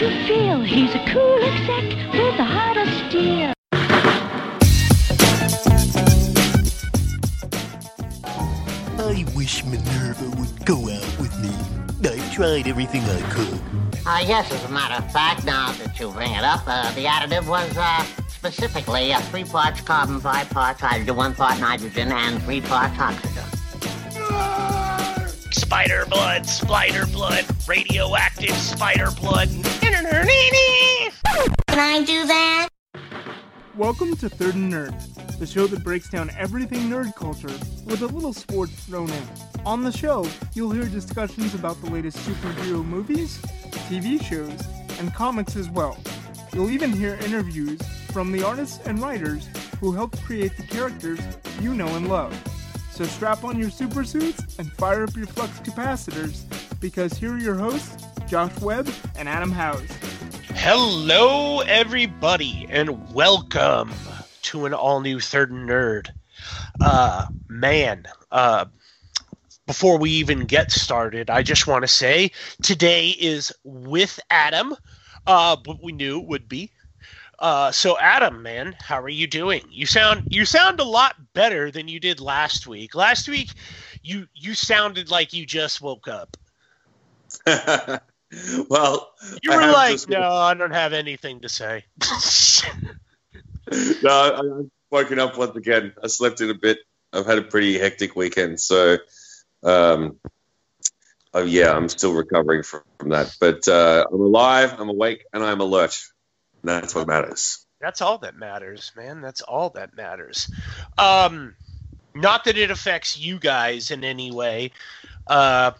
You feel he's a cool exec with a heart of steel. I wish Minerva would go out with me. I tried everything I could. Uh, yes, as a matter of fact, now that you bring it up, uh, the additive was uh, specifically uh, three parts carbon, five parts hydrogen, one part nitrogen, and three parts oxygen. Spider blood, spider blood, radioactive spider blood. Can I do that? Welcome to Third and Nerd, the show that breaks down everything nerd culture with a little sports thrown in. On the show, you'll hear discussions about the latest superhero movies, TV shows, and comics as well. You'll even hear interviews from the artists and writers who helped create the characters you know and love. So strap on your super suits and fire up your flux capacitors because here are your hosts, Josh Webb and Adam Howes. Hello, everybody, and welcome to an all new Third Nerd. Uh, man, uh, before we even get started, I just want to say today is with Adam, uh, what we knew would be. Uh, so Adam, man, how are you doing? You sound you sound a lot better than you did last week. Last week, you you sounded like you just woke up. well, You were like, just- no, I don't have anything to say. no, I've woken up once again. I slept in a bit. I've had a pretty hectic weekend, so um, oh yeah, I'm still recovering from, from that. But uh, I'm alive, I'm awake, and I'm alert. That's what matters. That's all that matters, man. That's all that matters. Um, not that it affects you guys in any way, uh,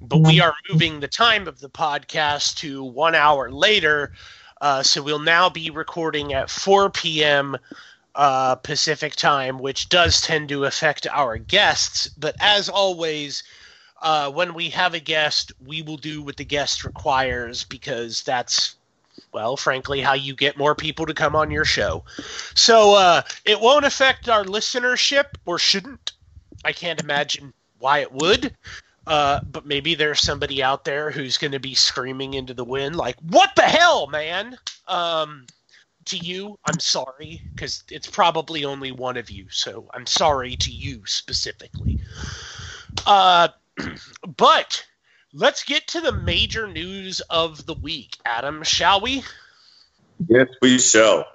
but we are moving the time of the podcast to one hour later. Uh, so we'll now be recording at 4 p.m. Uh, Pacific time, which does tend to affect our guests. But as always, uh, when we have a guest, we will do what the guest requires because that's well, frankly, how you get more people to come on your show. So uh, it won't affect our listenership, or shouldn't. I can't imagine why it would. Uh, but maybe there's somebody out there who's going to be screaming into the wind, like, "What the hell, man!" Um, to you, I'm sorry because it's probably only one of you. So I'm sorry to you specifically. Uh, but let's get to the major news of the week, Adam, shall we? Yes, we shall.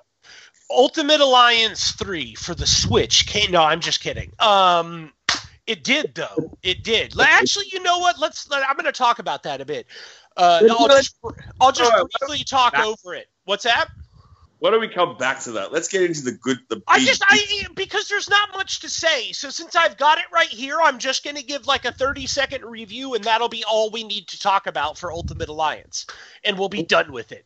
Ultimate Alliance 3 for the Switch came no, I'm just kidding. Um it did though. It did. Actually, you know what? Let's let, I'm going to talk about that a bit. Uh, no, I'll just I'll just right, briefly talk over it. What's that? Why don't we come back to that? Let's get into the good, the I just I because there's not much to say. So since I've got it right here, I'm just going to give like a 30 second review and that'll be all we need to talk about for Ultimate Alliance and we'll be done with it.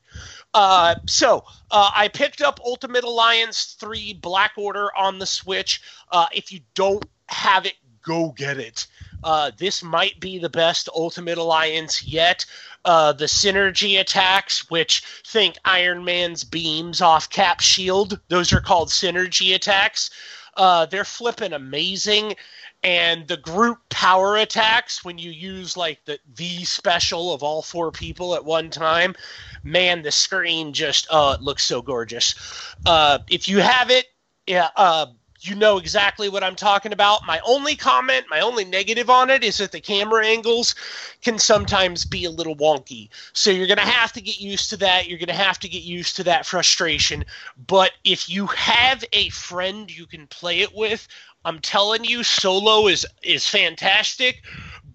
Uh, so uh, I picked up Ultimate Alliance 3 Black Order on the Switch. Uh, if you don't have it, go get it. Uh, this might be the best Ultimate Alliance yet. Uh, the synergy attacks, which think Iron Man's beams off Cap Shield, those are called synergy attacks. Uh, they're flipping amazing. And the group power attacks, when you use like the the special of all four people at one time, man, the screen just oh, it looks so gorgeous. Uh, if you have it, yeah, uh, you know exactly what I'm talking about. My only comment, my only negative on it is that the camera angles can sometimes be a little wonky. So you're going to have to get used to that. You're going to have to get used to that frustration. But if you have a friend you can play it with, I'm telling you, solo is is fantastic.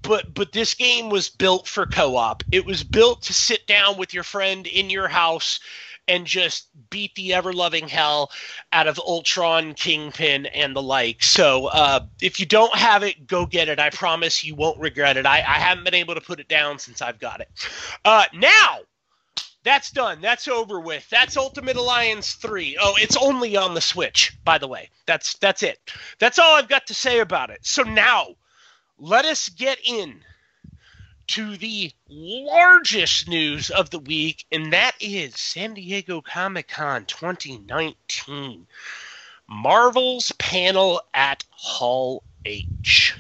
but but this game was built for co-op. It was built to sit down with your friend in your house and just beat the ever loving hell out of Ultron, Kingpin, and the like. So uh, if you don't have it, go get it. I promise you won't regret it. I, I haven't been able to put it down since I've got it. Uh, now that's done. That's over with. That's Ultimate Alliance 3. Oh, it's only on the Switch, by the way. That's that's it. That's all I've got to say about it. So now, let us get in to the largest news of the week, and that is San Diego Comic Con 2019. Marvel's panel at Hall H.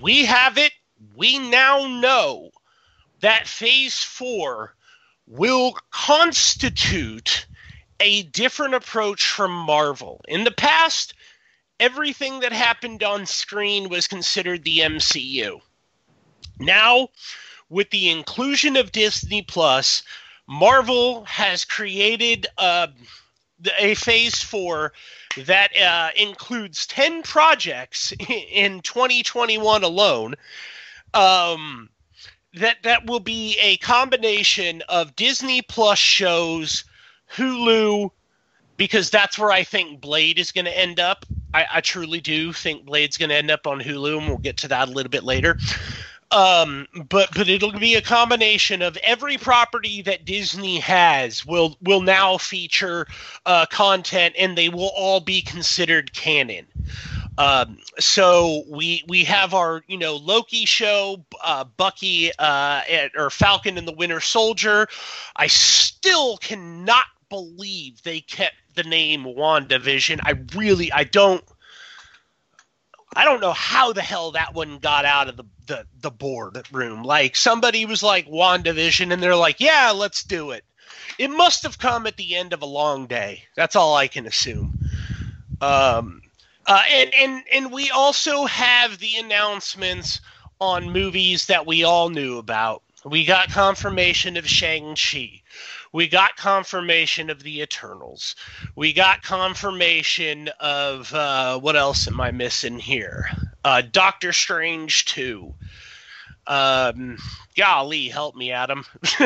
We have it. We now know that Phase 4 will constitute a different approach from Marvel. In the past, everything that happened on screen was considered the MCU. Now, with the inclusion of Disney Plus, Marvel has created uh, a phase four that uh, includes 10 projects in 2021 alone. Um, that that will be a combination of Disney Plus shows, Hulu, because that's where I think Blade is going to end up. I, I, truly do think Blade's going to end up on Hulu, and we'll get to that a little bit later. Um, but but it'll be a combination of every property that Disney has will will now feature uh, content, and they will all be considered canon. Um, so we we have our you know Loki show, uh, Bucky uh, at, or Falcon and the Winter Soldier. I still cannot believe they kept the name WandaVision. I really I don't I don't know how the hell that one got out of the the, the board room. Like somebody was like WandaVision and they're like, "Yeah, let's do it." It must have come at the end of a long day. That's all I can assume. Um uh, and and and we also have the announcements on movies that we all knew about. We got confirmation of Shang Chi. We got confirmation of the Eternals. We got confirmation of uh, what else am I missing here? Uh, Doctor Strange two. Um, golly, help me, Adam.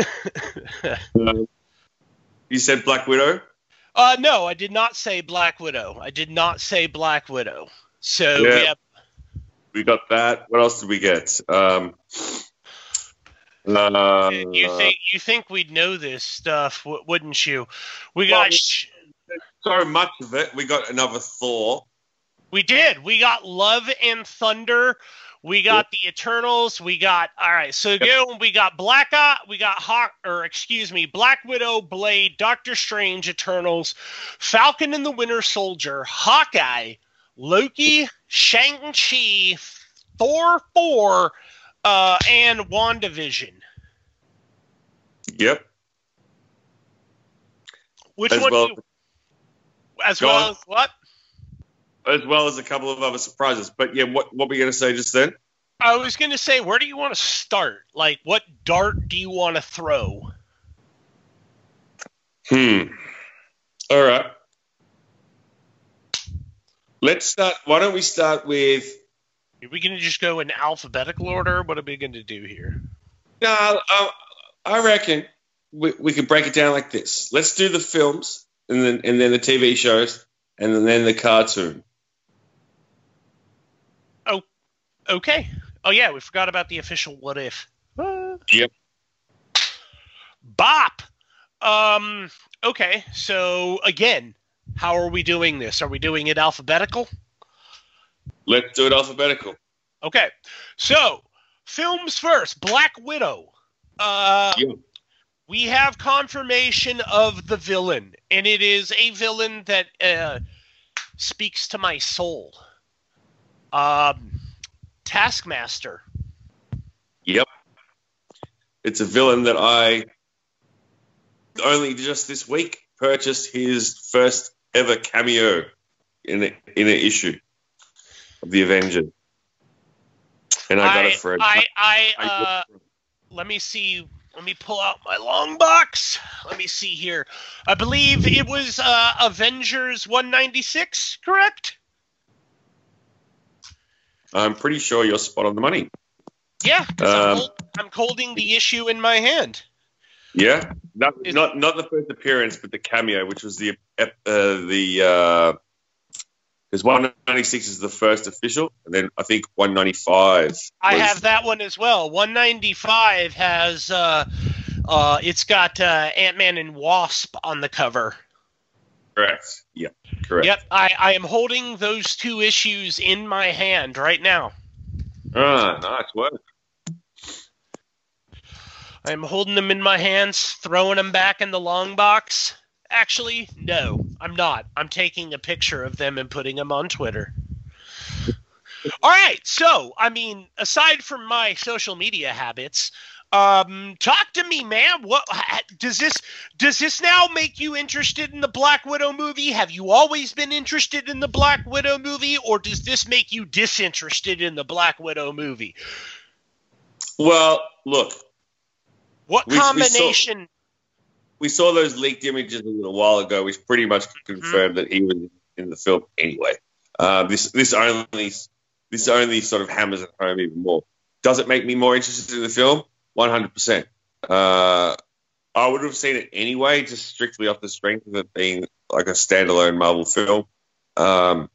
you said Black Widow. Uh, no, I did not say Black Widow. I did not say Black Widow. So Yeah. we have We got that. What else did we get? Um, uh, you think you think we'd know this stuff, wouldn't you? We got Well, sh- so much of it. We got another Thor. we did. We got Love and Thunder. We got the Eternals. We got all right. So again, we got Black Eye. We got Hawk, or excuse me, Black Widow, Blade, Doctor Strange, Eternals, Falcon and the Winter Soldier, Hawkeye, Loki, Shang Chi, Thor four, uh, and WandaVision. Yep. Which As one? well- do you, as Go well on. as what? As well as a couple of other surprises. But yeah, what what were you going to say just then? I was going to say, where do you want to start? Like, what dart do you want to throw? Hmm. All right. Let's start. Why don't we start with? Are we going to just go in alphabetical order? What are we going to do here? No, I, I reckon we, we could break it down like this. Let's do the films, and then and then the TV shows, and then the cartoon. Oh, okay. Oh, yeah, we forgot about the official what if. Uh, Yep. Bop. Um, okay, so again, how are we doing this? Are we doing it alphabetical? Let's do it alphabetical. Okay, so films first. Black Widow. Uh, Yeah. we have confirmation of the villain, and it is a villain that uh, speaks to my soul. Um, Taskmaster. Yep. It's a villain that I only just this week purchased his first ever cameo in a, in an issue of the Avengers, and I got it for a I, I, I- uh, let me see. Let me pull out my long box. Let me see here. I believe it was uh, Avengers 196, correct? I'm pretty sure you're spot on the money. Yeah, 'cause I'm, Um, hold- I'm holding the issue in my hand. Yeah, not not not the first appearance, but the cameo, which was the ep- uh, the because one ninety six is the first official, and then I think one ninety five. I have that one as well. 195 has uh, uh, it's got uh, Ant Man and Wasp on the cover. correct. Yeah, correct. Yep, I, I am holding those two issues in my hand right now. Ah, nice work. I'm holding them in my hands, throwing them back in the long box. Actually, no, I'm not. I'm taking a picture of them and putting them on Twitter. All right, so I mean, aside from my social media habits, um, talk to me, man. What does this does this now make you interested in the Black Widow movie? Have you always been interested in the Black Widow movie, or does this make you disinterested in the Black Widow movie? Well, look, What We- we saw- combination? We saw those leaked images a little while ago, which pretty much Mm-hmm. confirmed that he was in the film anyway. Uh, this this only this only sort of hammers it home even more. Does it make me more interested in the film? One hundred percent. Uh, I would have seen it anyway, just strictly off the strength of it being like a standalone Marvel film. Um,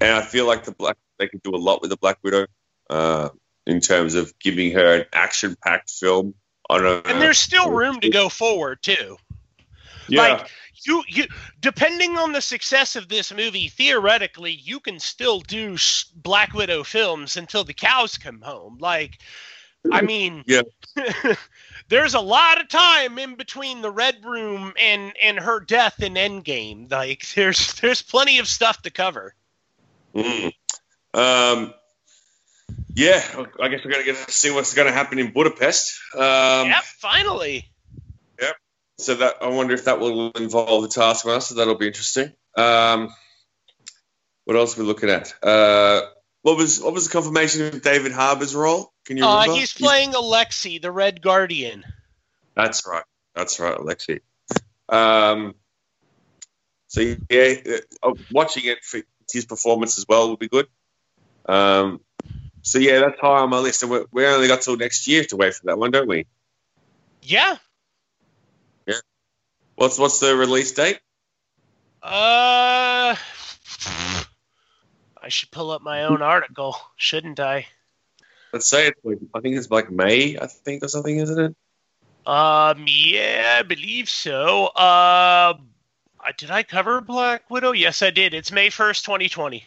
and I feel like the Black they could do a lot with the Black Widow uh, in terms of giving her an action-packed film. And there's still room to go forward too. yeah. Like you, you, depending on the success of this movie, theoretically, you can still do Black Widow films until the cows come home. Like, I mean, Yeah. there's a lot of time in between the Red Room and and her death in Endgame. Like, there's there's plenty of stuff to cover. Mm. Um, yeah, I guess we're going to get to see what's going to happen in Budapest. Um, yep, finally. Yep. So that I wonder if that will involve the Taskmaster. That'll be interesting. Um, what else are we looking at? Uh, what was what was the confirmation of David Harbour's role? Can you Uh, he's playing Alexi, the Red Guardian. That's right. That's right, Alexi. Um, so yeah, uh, watching it for his performance as well would be good. Um, so yeah, that's high on my list, and we we only got till next year to wait for that one, don't we? Yeah. Yeah. What's what's the release date? Uh, I should pull up my own article, shouldn't I? Let's say it's like I think it's like May, I think or something, isn't it? Um, yeah, I believe so. Uh, did I cover Black Widow? Yes, I did. It's May first, twenty twenty.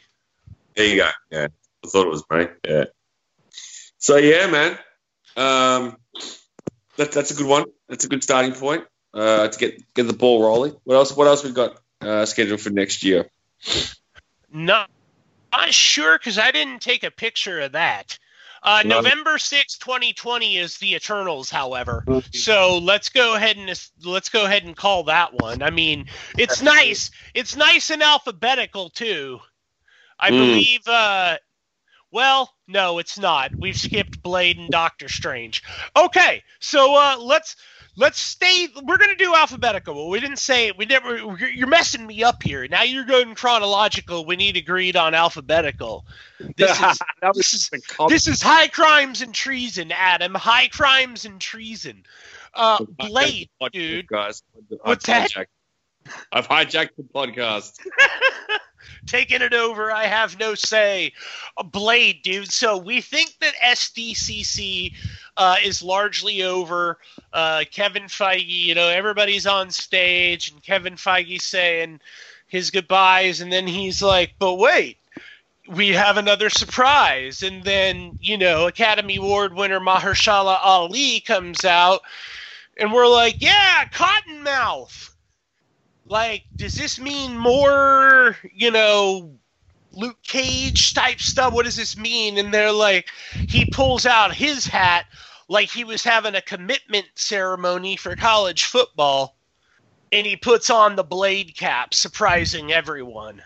There you go. Yeah, I thought it was May. Yeah. So yeah, man. Um, that, that's a good one. That's a good starting point uh, to get get the ball rolling. What else? What else we got uh, scheduled for next year? Not, not sure because I didn't take a picture of that. Uh, No. November sixth, 2020 is the Eternals, however. So let's go ahead and let's go ahead and call that one. I mean, it's nice. It's nice and alphabetical too. I Mm. believe. Uh, well, no, it's not. We've skipped Blade and Doctor Strange. Okay, so uh, let's let's stay. We're gonna do alphabetical. We didn't say we never. You're messing me up here. Now you're going chronological. We need agreed on alphabetical. This is this is this is high crimes and treason, Adam. High crimes and treason. Uh, Blade, dude. guys. What's that? I've hijacked the podcast. taking it over. I have no say. A Blade, dude. So we think that SDCC uh, is largely over. Uh, Kevin Feige, you know, everybody's on stage, and Kevin Feige saying his goodbyes, and then he's like, "But wait." We have another surprise, and then you know Academy Award winner Mahershala Ali comes out, and we're like, "Yeah, Cottonmouth." Like does this mean more you know luke cage type stuff? What does this mean? And they're like he pulls out his hat like he was having a commitment ceremony for college football and he puts on the blade cap surprising everyone.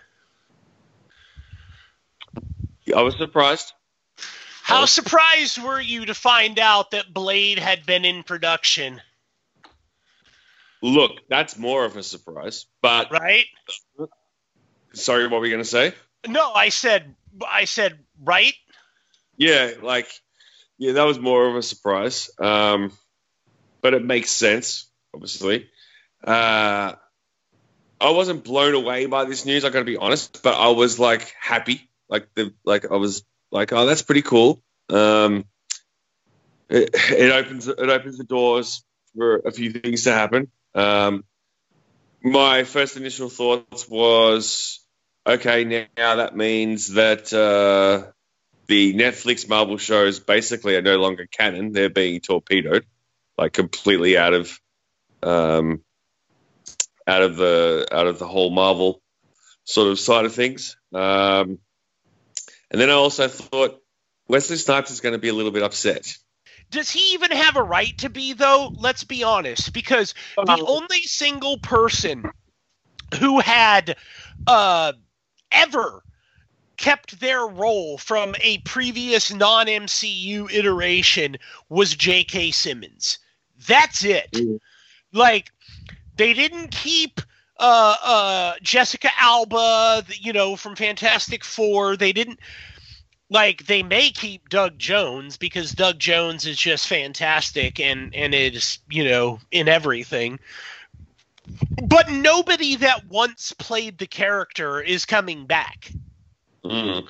I was surprised. how surprised were you to find out that blade had been in production Look, that's more of a surprise. But right sorry, what were you going to say? no i said i said right Yeah, like yeah, that was more of a surprise. Um, but it makes sense, obviously. Uh, I wasn't blown away by this news. I got to be honest, but I was like happy. Like the like I was like, oh, that's pretty cool. Um, it, it opens it opens the doors for a few things to happen. Um, my first initial thoughts was, okay, now that means that uh, the Netflix Marvel shows basically are no longer canon; they're being torpedoed, like completely out of, um, out of the out of the whole Marvel sort of side of things. Um, and then I also thought Wesley Snipes is going to be a little bit upset. Does he even have a right to be, though? Let's be honest, because the only single person who had uh, ever kept their role from a previous non MCU iteration was J.K. Simmons. That's it. Like, they didn't keep uh, uh, Jessica Alba, you know, from Fantastic Four. They didn't like they may keep Doug Jones because Doug Jones is just fantastic and and is you know in everything. But nobody that once played the character is coming back. Mm.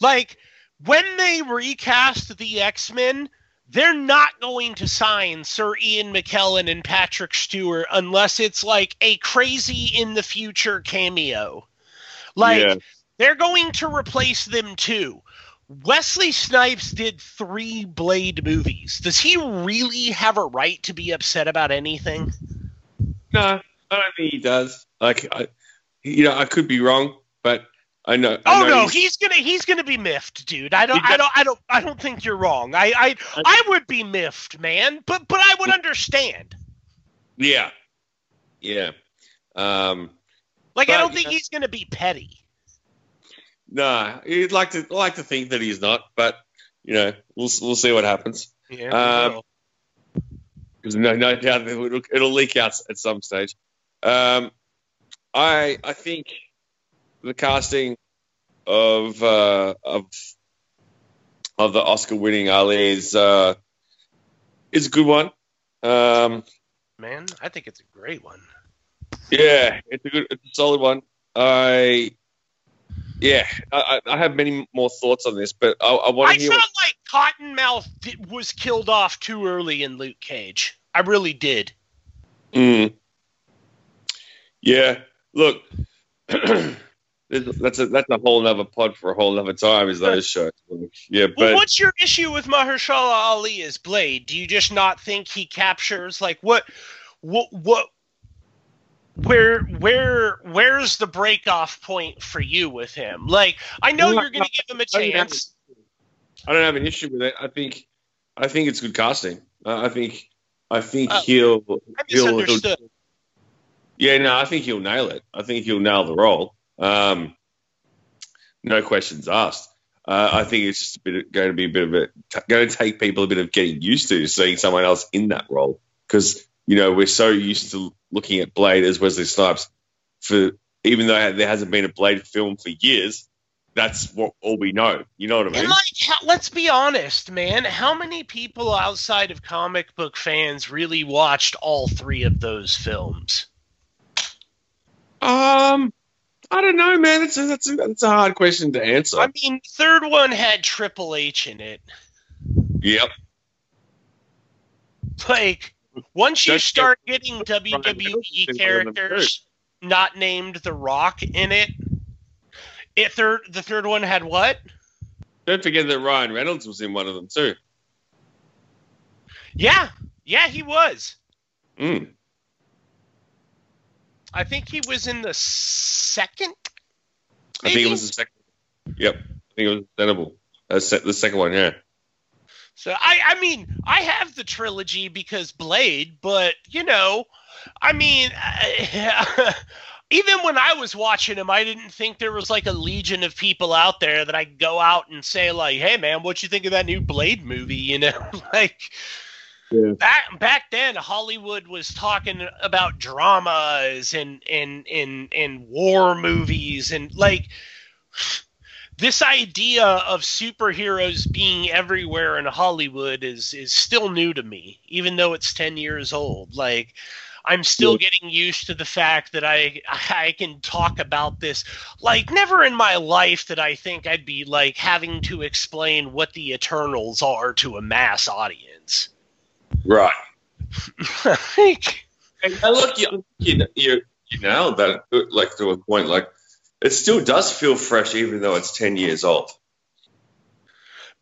Like when they recast the X Men, they're not going to sign Sir Ian McKellen and Patrick Stewart unless it's like a crazy in the future cameo. Like Yeah. they're going to replace them too. Wesley Snipes did three Blade movies. Does he really have a right to be upset about anything? No, I don't think he does. Like, I, you know, I could be wrong, but I know. I Oh know no, he's- he's gonna he's gonna be miffed, dude. I don't I don't I don't I don't think you're wrong. I I I would be miffed, man, but but I would understand. yeah, yeah. Um, Like I don't you think know- he's gonna be petty. No, he'd like to like to think that he's not, but you know, we'll we'll see what happens. Yeah. Um, Because no, no doubt it'll, it'll leak out at some stage. Um, I I think the casting of uh, of of the Oscar winning Ali is uh, is a good one. Um, man, I think it's a great one. yeah, it's a good, it's a solid one. I yeah, I, I I have many more thoughts on this, but I, I want I to hear. felt What, like Cottonmouth did, was killed off too early in Luke Cage. I really did. Mm. Yeah, look, that's a that's a whole nother pod for a whole nother time. Is those shows? Yeah, Well, but what's your issue with Mahershala Ali as Blade? Do you just not think he captures like what, what, what? Where, where, where's the break off point for you with him? Like, I know Well, you're going to give him a chance. I don't have an issue with it. I think I think it's good casting. Uh, I think I think Oh, he'll I he'll, he'll yeah no I think he'll nail it. I think he'll nail the role. Um, no questions asked. Uh, I think it's just a bit going to be a bit of a t- going to take people a bit of getting used to seeing someone else in that role because you know we're so used to looking at Blade as Wesley Snipes for even though there hasn't been a Blade film for years. That's what all we know. You know what I mean? And like, how, let's be honest, man. How many people outside of comic book fans really watched all three of those films? Um, I don't know, man. That's a, that's a, that's a hard question to answer. I mean, third one had Triple H in it. yep. Like, once you start getting WWE one of them characters not named The Rock in it, it third the third one had what? Don't forget that Ryan Reynolds was in one of them too. Yeah, yeah, he was. Mm. I think he was in the second. I think it was the second. Yep. I think it was Venable. Uh, the second one, yeah. So I, I mean, I have the trilogy because Blade, but you know, I mean, I, even when I was watching him, I didn't think there was like a legion of people out there that I could go out and say like, "Hey, man, what you think of that new Blade movie?" You know, like. Yeah. Back back then, Hollywood was talking about dramas and and and and war movies and like this idea of superheroes being everywhere in Hollywood is is still new to me, even though it's ten years old. Like I'm still getting used to the fact that I I can talk about this. Like never in my life that I think I'd be like having to explain what the Eternals are to a mass audience. Right. like, And I look, you, you, you, you nailed that, like to a point. Like, it still does feel fresh, even though it's ten years old.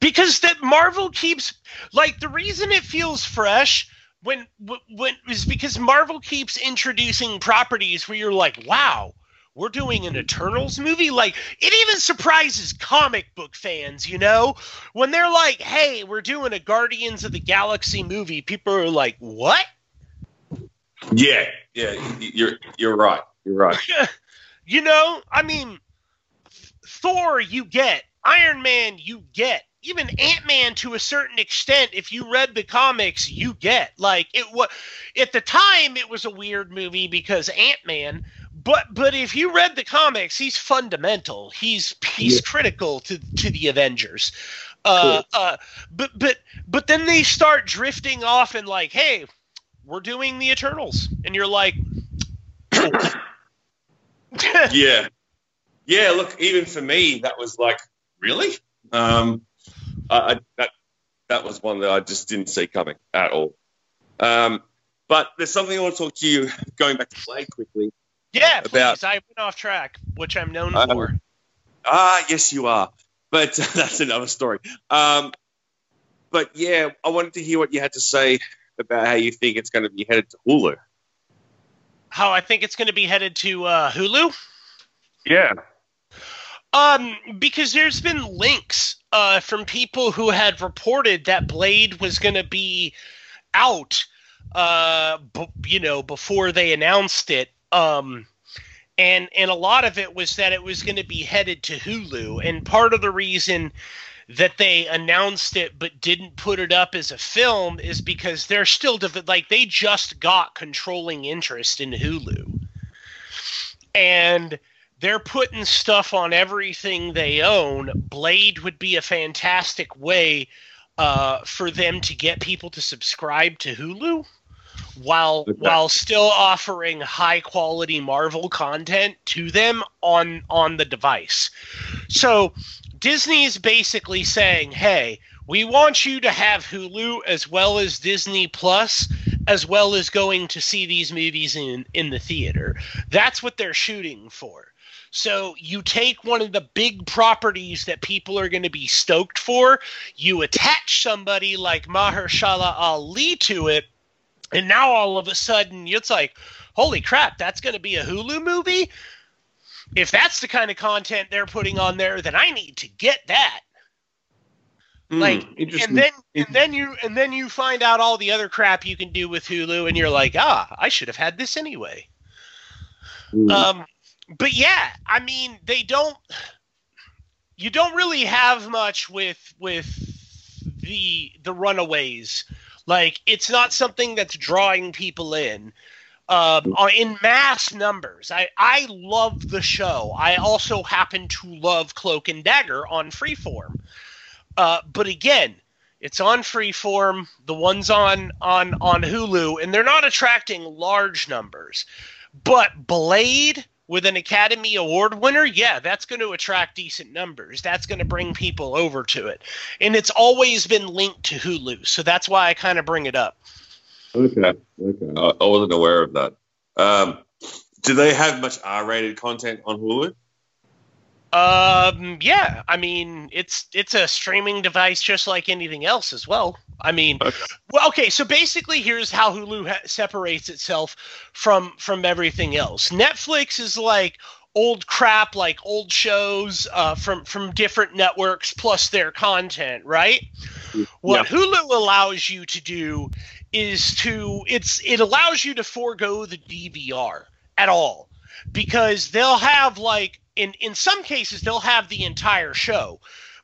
because that Marvel keeps like the reason it feels fresh when when is because Marvel keeps introducing properties where you're like, wow, we're doing an Eternals movie. Like it even surprises comic book fans, you know, when they're like, hey, we're doing a Guardians of the Galaxy movie. People are like, what? Yeah, yeah, you're you're right. You're right. you know, I mean, Thor, you get Iron Man, you get even Ant Man to a certain extent. If you read the comics, you get like it was at the time. It was a weird movie because Ant Man. But but if you read the comics, he's fundamental. He's he's critical to to the Avengers. Uh, uh, but but but then they start drifting off and like, hey, we're doing the Eternals, and you're like, yeah, yeah. Look, even for me, that was like, really. Um, I, I, that that was one that I just didn't see coming at all. Um, but there's something I want to talk to you. Going back to Blade quickly. Yeah, please. About- I went off track, which I'm known Um, for. Ah, yes, you are. But that's another story. Um, but yeah, I wanted to hear what you had to say about how you think it's going to be headed to Hulu. How I think it's going to be headed to uh, Hulu. Yeah. Um, because there's been links uh, from people who had reported that Blade was going to be out, uh, b- you know, before they announced it. Um, and and a lot of it was that it was going to be headed to Hulu, and part of the reason that they announced it but didn't put it up as a film is because they're still dev- like they just got controlling interest in Hulu, and they're putting stuff on everything they own. Blade would be a fantastic way uh, for them to get people to subscribe to Hulu while while still offering high quality Marvel content to them on on the device. So Disney is basically saying, "Hey, we want you to have Hulu as well as Disney Plus as well as going to see these movies in in the theater." That's what they're shooting for. So you take one of the big properties that people are going to be stoked for, you attach somebody like Mahershala Ali to it, and now all of a sudden it's like, holy crap, that's going to be a Hulu movie? If that's the kind of content they're putting on there, then I need to get that. Like, and then and then you and then you find out all the other crap you can do with Hulu, and you're like, ah, I should have had this anyway. Um, but yeah, I mean, they don't. You don't really have much with with the the Runaways. Like, it's not something that's drawing people in um, uh, in mass numbers. I I love the show. I also happen to love Cloak and Dagger on Freeform. Uh, but again, it's on Freeform. The ones on on on Hulu, and they're not attracting large numbers. But Blade with an Academy Award winner, yeah, that's going to attract decent numbers. That's going to bring people over to it, and it's always been linked to Hulu, so that's why I kind of bring it up. Okay. Okay. I, I wasn't aware of that. Um, do they have much R-rated content on Hulu? Um, yeah, I mean, it's it's a streaming device just like anything else as well. I mean, well, okay, so basically, here's how Hulu ha- separates itself from from everything else. Netflix is like old crap, like old shows uh, from from different networks plus their content, right? What Hulu allows you to do is to it's it allows you to forego the DVR at all because they'll have like in in some cases they'll have the entire show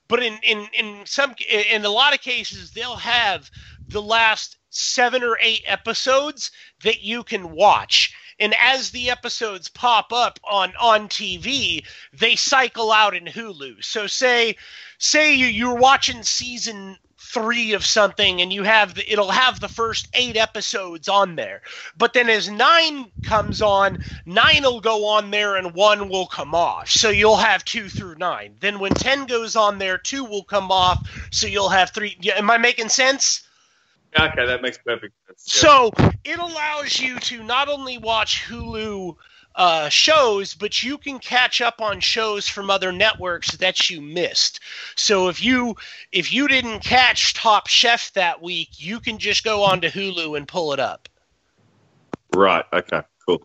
but in in in some in a lot of cases they'll have the last 7 or 8 episodes that you can watch and as the episodes pop up on on TV, they cycle out in Hulu. So say say you, you're watching season three of something and you have the, it'll have the first eight episodes on there. But then as nine comes on nine will go on there and one will come off. So you'll have two through nine. Then when 10 goes on there two will come off. So you'll have three. Yeah, am i making sense? Okay, that makes perfect sense. Yeah. so it allows you to not only watch Hulu uh, shows, but you can catch up on shows from other networks that you missed. So if you if you didn't catch Top Chef that week, you can just go on to Hulu and pull it up. right. Okay. Cool.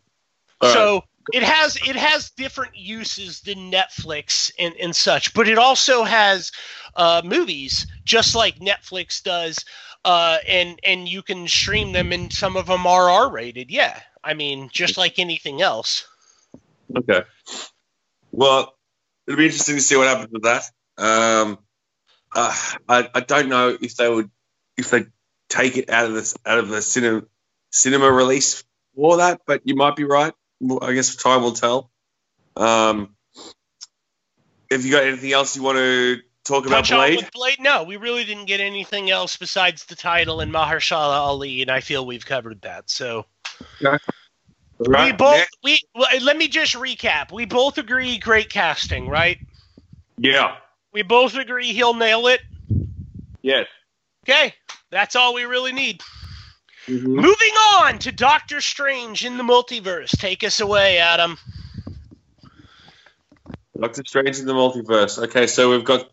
All right. so it has it has different uses than Netflix and, and such, but it also has uh, movies just like Netflix does, uh, and and you can stream them, and some of them are R rated. Yeah, I mean just like anything else. Okay. Well, it'll be interesting to see what happens with that. Um, uh, I, I don't know if they would if they take it out of this out of the cinema cinema release for that, but you might be right. I guess time will tell. Um, have you got anything else you want to talk about, Touch on Blade? Blade? No, we really didn't get anything else besides the title and Mahershala Ali, and I feel we've covered that. So we both we let me just recap. We both agree great casting, right? yeah. We both agree he'll nail it. Yes. Okay, that's all we really need. Mhm. Moving on to Doctor Strange in the multiverse. Take us away, Adam. Doctor Strange in the multiverse. Okay, so we've got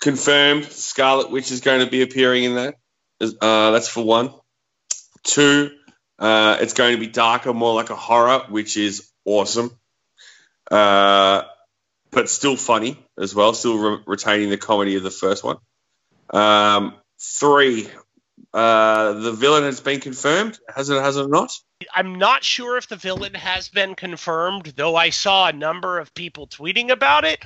confirmed Scarlet Witch is going to be appearing in that. Uh, that's for one. Two, uh, it's going to be darker, more like a horror, which is awesome. Uh, but still funny as well, still re- retaining the comedy of the first one. Um, three, uh, the villain has been confirmed. Has it? Has it not? I'm not sure if the villain has been confirmed, though I saw a number of people tweeting about it.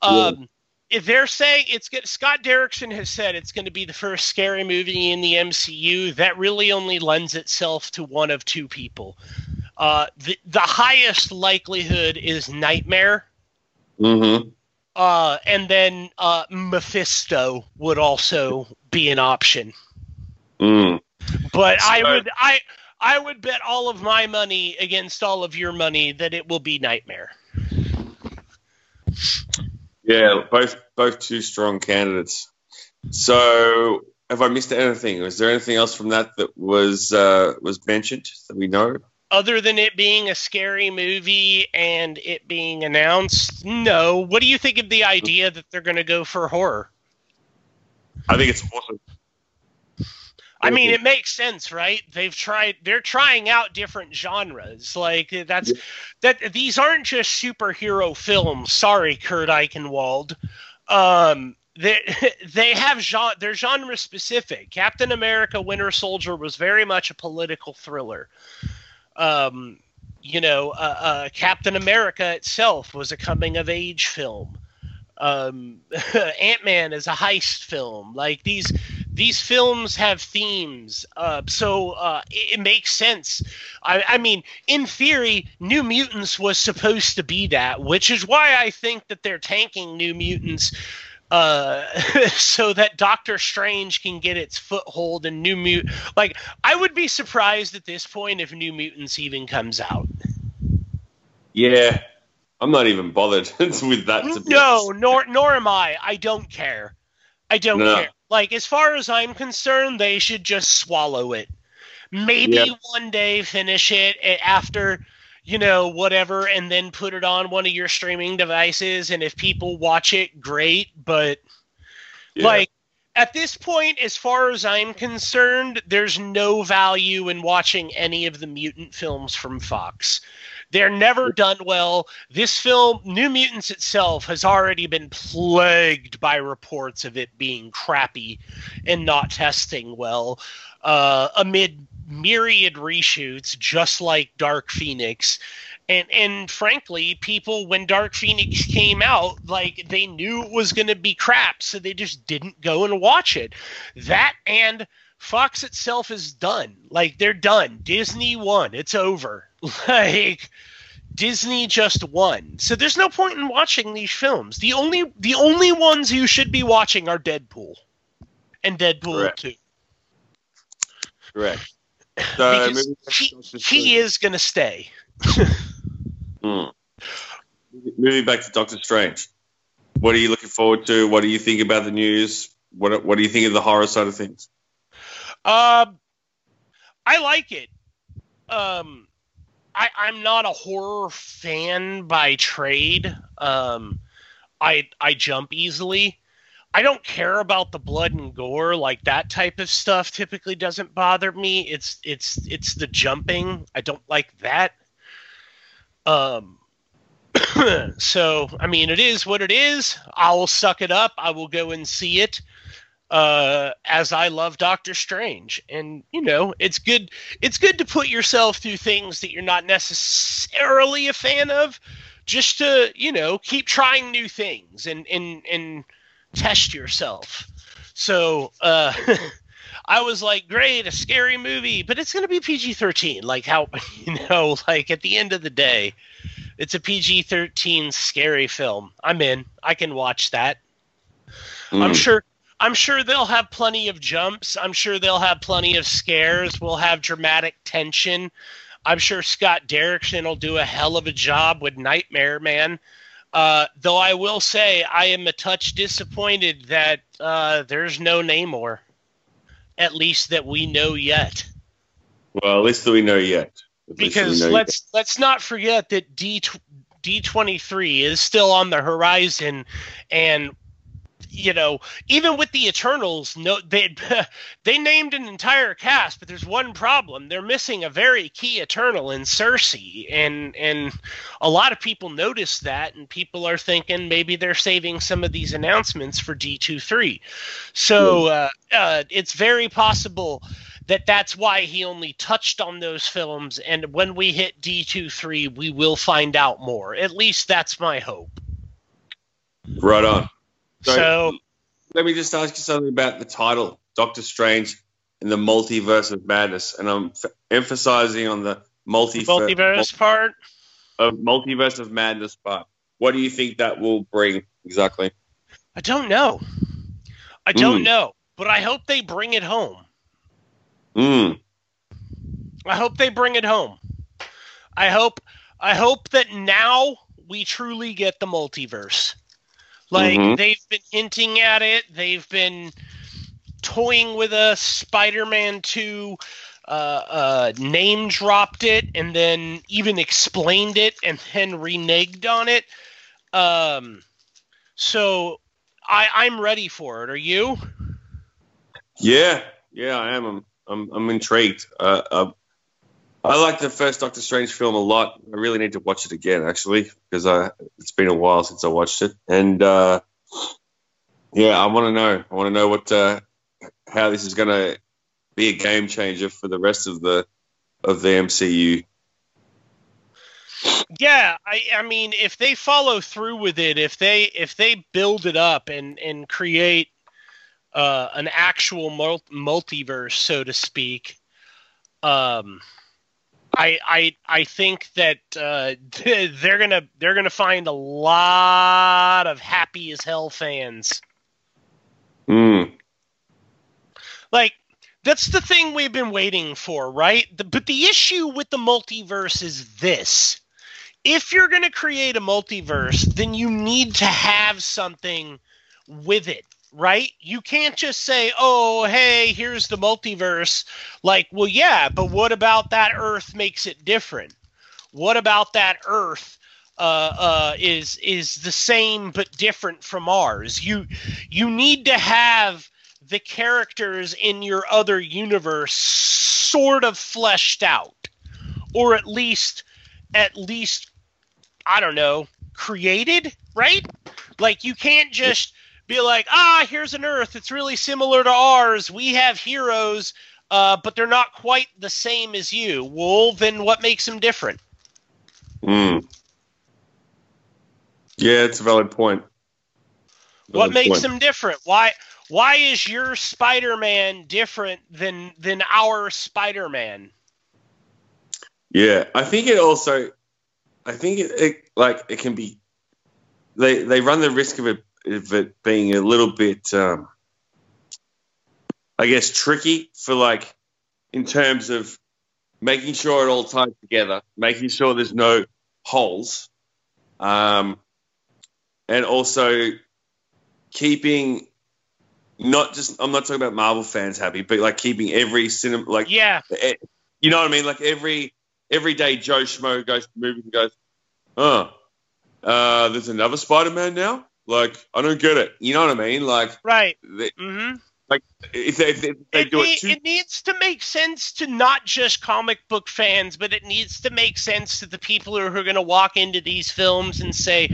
Um, If they're saying it's good, Scott Derrickson has said it's going to be the first scary movie in the MCU. That really only lends itself to one of two people. Uh, the the highest likelihood is Nightmare, Mm-hmm. uh, and then uh, Mephisto would also be an option. Mm. But I would I I would bet all of my money against all of your money that it will be Nightmare. Yeah, both both two strong candidates. So, have I missed anything? Was there anything else from that that was uh, was mentioned that we know? Other than it being a scary movie and it being announced, no. What do you think of the idea that they're going to go for horror? I think it's awesome. I mean, it makes sense, right? They've tried. They're trying out different genres. Like that's that. These aren't just superhero films. Sorry, Kurt Eichenwald. Um, they they have genre. They're genre specific. Captain America: Winter Soldier was very much a political thriller. Um, you know, uh, uh, Captain America itself was a coming of age film. Um, Ant Man is a heist film. Like these these films have themes, uh, so uh, it, it makes sense. I, I mean, in theory, New Mutants was supposed to be that, which is why I think that they're tanking New Mutants uh, so that Doctor Strange can get its foothold in New Mut. Like, I would be surprised at this point if New Mutants even comes out. Yeah, I'm not even bothered with that. To be No, honest. nor nor am I. I don't care. I don't No. care. Like as far as I'm concerned, they should just swallow it. Maybe Yeah. one day finish it eh, after, you know, whatever, and then put it on one of your streaming devices. And if people watch it, great. But Yeah. like at this point, as far as I'm concerned, there's no value in watching any of the mutant films from Fox. They're never done well. This film, New Mutants itself, has already been plagued by reports of it being crappy and not testing well uh, amid myriad reshoots, just like Dark Phoenix. And and frankly, people when Dark Phoenix came out, like they knew it was going to be crap, so they just didn't go and watch it. That and Fox itself is done. Like they're done. Disney won. It's over. Like Disney just won. So there's no point in watching these films. The only the only ones you should be watching are Deadpool and Deadpool Correct. 2. Correct. So Because moving back to he, he is going to stay. Hmm. Moving back to Doctor Strange. What are you looking forward to? What do you think about the news? What What do you think of the horror side of things? Um, I like it. Um, I, I'm not a horror fan by trade. Um, I I jump easily. I don't care about the blood and gore like that type of stuff. Typically doesn't bother me. It's it's it's the jumping. I don't like that. Um. so I mean, it is what it is. I will suck it up. I will go and see it uh, as I love Doctor Strange. And you know, it's good. It's good to put yourself through things that you're not necessarily a fan of, just to you know keep trying new things and and and test yourself. So uh, I was like, great, a scary movie, but it's gonna be PG-13. Like how you know, like at the end of the day. It's a PG-13 scary film. I'm in. I can watch that. I'm Hmm. sure I'm sure they'll have plenty of jumps. I'm sure they'll have plenty of scares. We'll have dramatic tension. I'm sure Scott Derrickson will do a hell of a job with Nightmare Man. Uh, though I will say I am a touch disappointed that uh, there's no Namor, at least that we know yet. Well, at least that we know yet. At least that we Because know let's let's not forget that D D twenty three is still on the horizon, and you know even with the Eternals, no they they named an entire cast, but there's one problem: they're missing a very key Eternal in Sersi, and and a lot of people notice that, and people are thinking maybe they're saving some of these announcements for D 23 So uh, uh, it's very possible that that's why he only touched on those films and when we hit D23 we will find out more. At least that's my hope. Right on. So, let me just ask you something about the title, Doctor Strange in the Multiverse of Madness, and I'm f- emphasizing on the multi multiverse part, of multiverse of madness part. What do you think that will bring exactly? I don't know. I don't Mm. know, but I hope they bring it home. Mm. I hope they bring it home. I hope I hope that now we truly get the multiverse. Like Mhm. they've been hinting at it. They've been toying with us. Spider-Man 2 uh, uh, name dropped it and then even explained it and then reneged on it. Um, so I, I'm ready for it. Are you? Yeah, yeah, I am. I'm, I'm, I'm intrigued. Uh, uh, I like the first Doctor Strange film a lot. I really need to watch it again, actually, because I, it's been a while since I watched it. And uh, yeah, I want to know. I want to know what uh, how this is going to be a game changer for the rest of the of the MCU. Yeah, I I mean if they follow through with it, if they if they build it up and and create uh, an actual multiverse, so to speak, um, I I I think that uh, they're gonna they're gonna find a lot of happy as hell fans. Mm. Like that's the thing we've been waiting for, right? The, but the issue with the multiverse is this. If you're going to create a multiverse, then you need to have something with it, right? You can't just say, "Oh, hey, here's the multiverse." Like, well, yeah, but what about that Earth makes it different? What about that Earth uh, uh, is is the same but different from ours? You you need to have the characters in your other universe sort of fleshed out or at least at least i don't know created right like you can't just be like ah here's an earth it's really similar to ours we have heroes uh, but they're not quite the same as you well then what makes them different Mm. Yeah, it's a valid point. What makes point. them different? Why why is your Spider-Man different than than our Spider-Man? Yeah, I think it also, I think it, it like it can be, they they run the risk of it of it being a little bit, um, I guess, tricky for like in terms of making sure it all ties together, making sure there's no holes, um, and also keeping not just I'm not talking about Marvel fans happy, but like keeping every cinema like Yeah, eh, you know what I mean? Like every everyday Joe Schmo goes to the movies and goes, oh, uh, there's another Spider Man now. Like I don't get it. You know what I mean? Like right. they, hmm if they, if they, they do ne- it too. it needs to make sense to not just comic book fans, but it needs to make sense to the people who are going to walk into these films and say,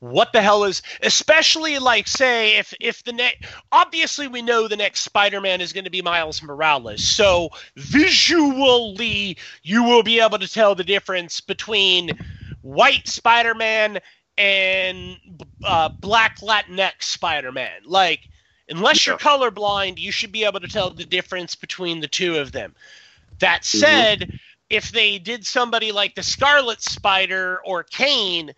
"What the hell is?" Especially like, say, if if the next, obviously we know the next Spider-Man is going to be Miles Morales, so visually you will be able to tell the difference between white Spider-Man and uh, black Latinx Spider-Man, like unless you're colorblind, you should be able to tell the difference between the two of them. That said, if they did somebody like the Scarlet Spider or Kaine,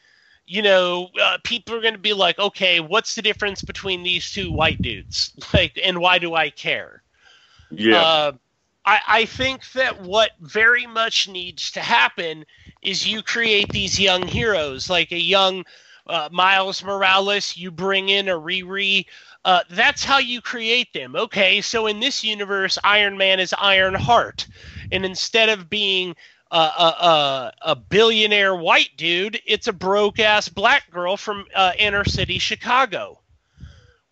you know, uh, people are going to be like, okay, what's the difference between these two white dudes? Like, and why do I care? yeah, Uh, I, I think that what very much needs to happen is you create these young heroes, like a young uh, Miles Morales. You bring in a Riri. Uh, that's how you create them. Okay, so in this universe, Iron Man is Iron Heart, and instead of being a, a, a, billionaire white dude, it's a broke ass black girl from uh, inner city Chicago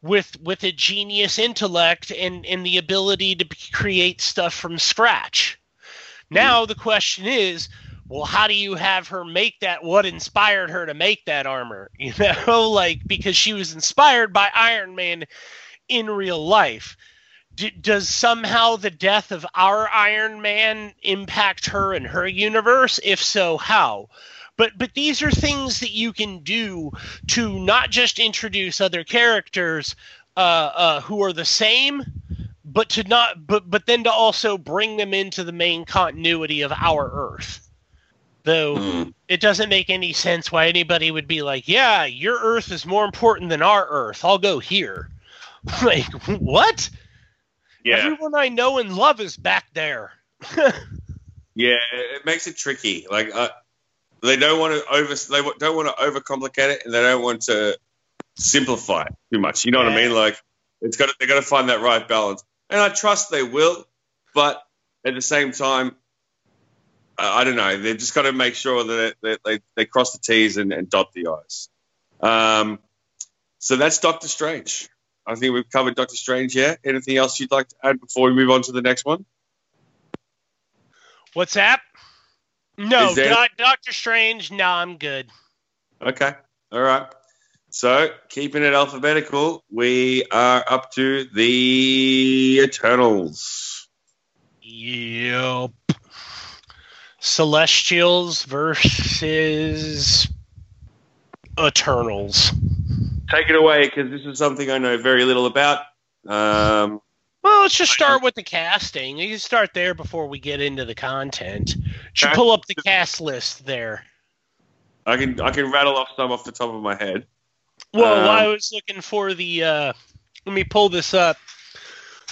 with with a genius intellect and and the ability to create stuff from scratch. Now the question is, well, how do you have her make that? What inspired her to make that armor? You know, like because she was inspired by Iron Man in real life. D- does somehow the death of our Iron Man impact her and her universe? If so, how? But but these are things that you can do to not just introduce other characters uh, uh, who are the same, but to not but but then to also bring them into the main continuity of our Earth. Though Mm. it doesn't make any sense why anybody would be like, "Yeah, your Earth is more important than our Earth. I'll go here." like what? yeah, Everyone I know and love is back there. yeah. It makes it tricky. Like uh, they don't want to over they don't want to overcomplicate it, and they don't want to simplify it too much. You know what I mean? Like it's got they got to find that right balance, and I trust they will. But at the same time, I, I don't know. They've just got to make sure that they, they, they cross the T's and, and dot the I's. Um, so that's Doctor Strange. I think we've covered Doctor Strange. Yeah. Anything else you'd like to add before we move on to the next one? What's that? No, there- Doc- Doctor Strange. No, I'm good. Okay. All right. So, keeping it alphabetical, we are up to the Eternals. Yep. Celestials versus Eternals. Take it away because this is something I know very little about. Um, Well, let's just start with the casting. You start there before we get into the content. Should pull up the cast list there. I can I can rattle off some off the top of my head. Well, Um, I was looking for the. Uh, let me pull this up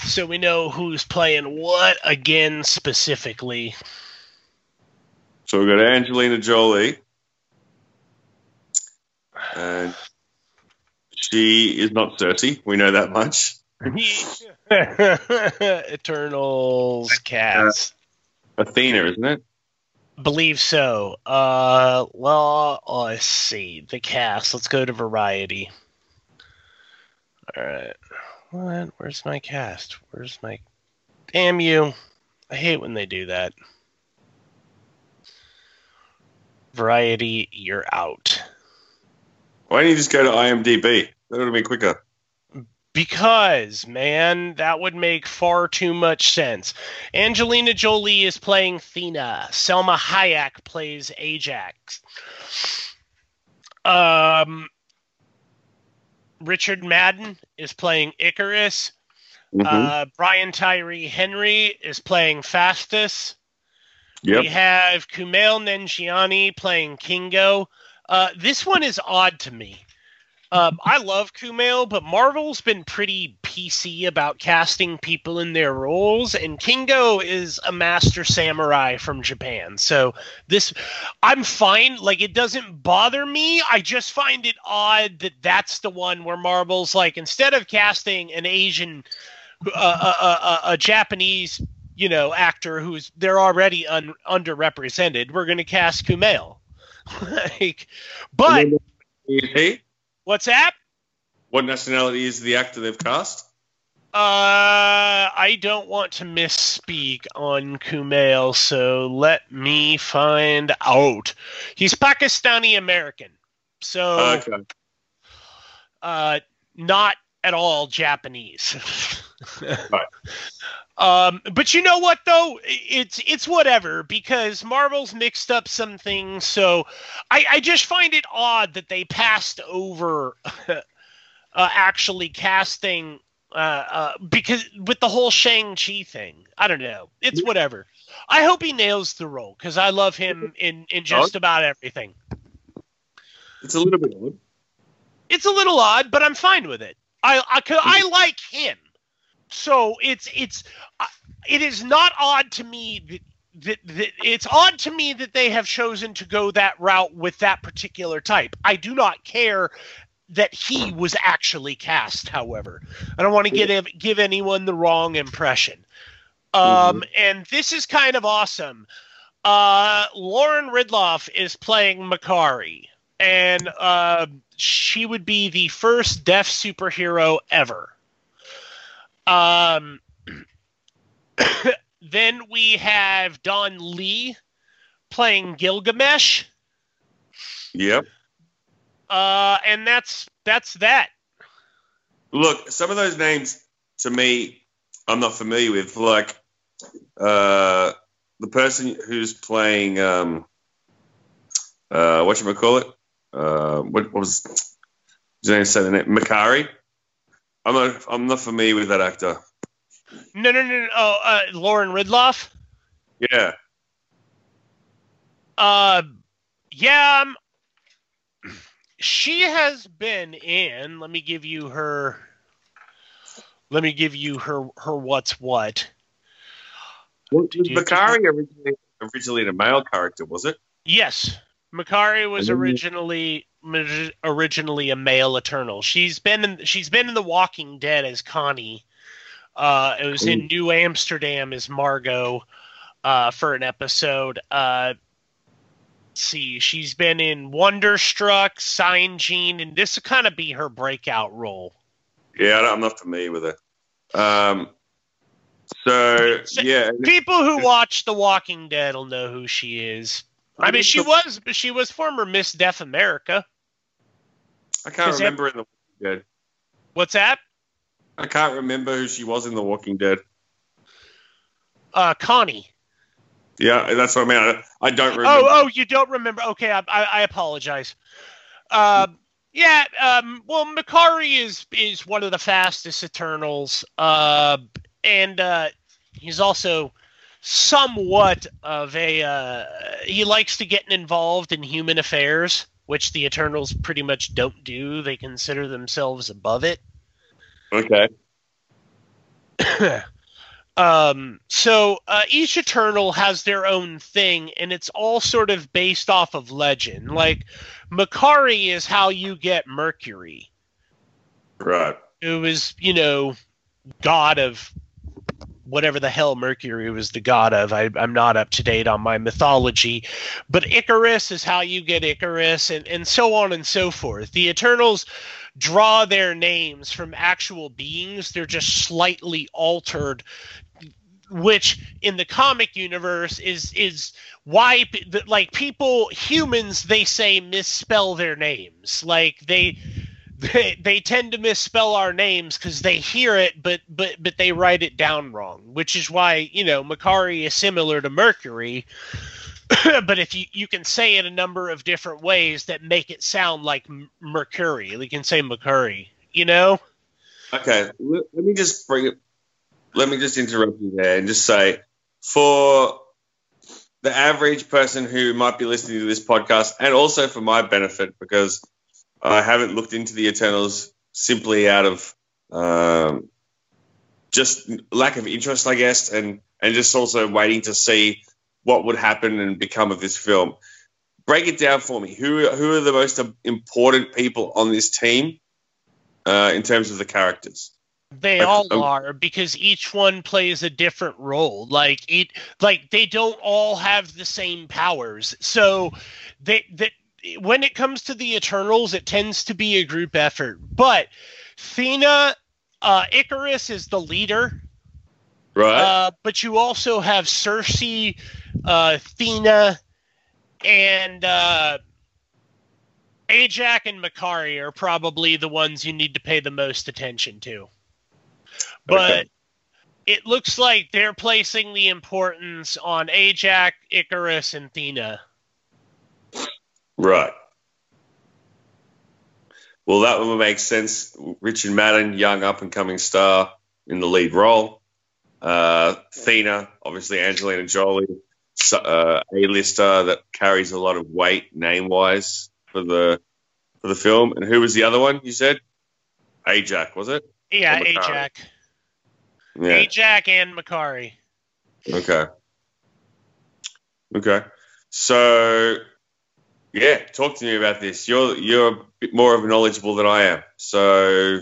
so we know who's playing what again specifically. So we've got Angelina Jolie, and she is not Sersi. We know that much. Eternals cast. Athena, isn't it? Believe so. Uh, well, let's see the cast. Let's go to Variety. All right. What? Where's my cast? Where's my? Damn you! I hate when they do that. Variety, you're out. Why don't you just go to IMDb? That would have been quicker. Because, man, that would make far too much sense. Angelina Jolie is playing Thena. Salma Hayek plays Ajax. Um, Richard Madden is playing Ikaris. Mhm. Uh, Brian Tyree Henry is playing Phastos. yep. We have Kumail Nanjiani playing Kingo. Uh, this one is odd to me. Um, I love Kumail, but Marvel's been pretty PC about casting people in their roles, and Kingo is a master samurai from Japan. So this, I'm fine. Like it doesn't bother me. I just find it odd that that's the one where Marvel's like instead of casting an Asian, uh, uh, uh, uh, a Japanese you know, actor who's they're already un, underrepresented. We're going to cast Kumail. like, but Is he? What's that? What nationality is the actor they've cast? Uh, I don't want to misspeak on Kumail, so let me find out. He's Pakistani American, so okay. uh, not at all Japanese. Right. Um, but you know what though? It's it's whatever because Marvel's mixed up some things. So I, I just find it odd that they passed over uh, actually casting uh, uh, because with the whole Shang Chi thing. I don't know. It's whatever. I hope he nails the role because I love him in in just about everything. It's a little bit odd. It's a little odd, but I'm fine with it. I I, I like him, so it's it's uh, it is not odd to me that, that, that it's odd to me that they have chosen to go that route with that particular type. I do not care that he was actually cast. However, I don't want to get give anyone the wrong impression. Um, and this is kind of awesome. Uh, Lauren Ridloff is playing Makkari, and uh, she would be the first deaf superhero ever. Um, then we have Don Lee playing Gilgamesh, Yep. uh, and that's that's that. Look, some of those names to me, I'm not familiar with. Like uh, the person who's playing, um, uh, what you call it? Uh, what, what was? Did I say the name? Makkari. I'm not. I'm not familiar with that actor. No, no, no, no. Oh, uh, Lauren Ridloff. Yeah. Uh, yeah. Um, she has been in. Let me give you her. Let me give you her her what's what. Makkari originally, originally a male character? Was it? Yes, Makkari was And then you- originally originally a male Eternal. She's been in she's been in The Walking Dead as Connie. Uh, it was in New Amsterdam as Margot uh, for an episode. Uh, let's see, she's been in Wonderstruck, Sign Gene, and this will kind of be her breakout role. Yeah, I'm not familiar with it. Um. So yeah, People who watch The Walking Dead will know who she is. I mean, she was she was former Miss Deaf America. I can't that- remember in the Walking Dead. What's that? I can't remember who she was in The Walking Dead. Uh, Connie. Yeah, that's what I mean. I, I don't remember. Oh, oh, you don't remember? Okay, I, I, I apologize. Um, yeah, um, well, Makkari is is one of the fastest Eternals, uh, and uh, he's also somewhat of a. Uh, he likes to get involved in human affairs, which the Eternals pretty much don't do. They consider themselves above it. Okay. um, so uh, each Eternal has their own thing, and it's all sort of based off of legend. Like Makkari is how you get Mercury, Right. who is you know god of whatever the hell Mercury was the god of. I, I'm not up to date on my mythology, but Ikaris is how you get Icarus, and and so on and so forth. The Eternals draw their names from actual beings. They're just slightly altered which in the comic universe is is why like people humans they say misspell their names like they they, they tend to misspell our names because they hear it but but but they write it down wrong which is why you know Makkari is similar to Mercury but if you you can say it a number of different ways that make it sound like Mercury you can say Mercury You know? Okay, let, let me just bring it. Let me just interrupt you there and just say, for the average person who might be listening to this podcast, and also for my benefit, because I haven't looked into the Eternals simply out of um, just lack of interest, I guess, and and just also waiting to see what would happen and become of this film. Break it down for me. Who who are the most important people on this team uh, in terms of the characters? They Like, all um, are because each one plays a different role. Like it, like they don't all have the same powers. So they that when it comes to the Eternals, it tends to be a group effort. But Thena, uh, Ikaris is the leader. Right. Uh, but you also have Sersi, uh, Thena, and uh, Ajak and Makkari are probably the ones you need to pay the most attention to. But Okay. it looks like they're placing the importance on Ajax, Ikaris, and Thena. Right. Well, that would make sense. Richard Madden, young up and coming star in the lead role. Uh, Thena, obviously Angelina Jolie, uh, A-lister that carries a lot of weight name wise for the for the film. And who was the other one? You said Ajak, was it? Yeah. Ajak. Yeah. Ajak and Makkari. Okay. Okay. So, yeah, talk to me about this. You're you're a bit more of knowledgeable than I am. So,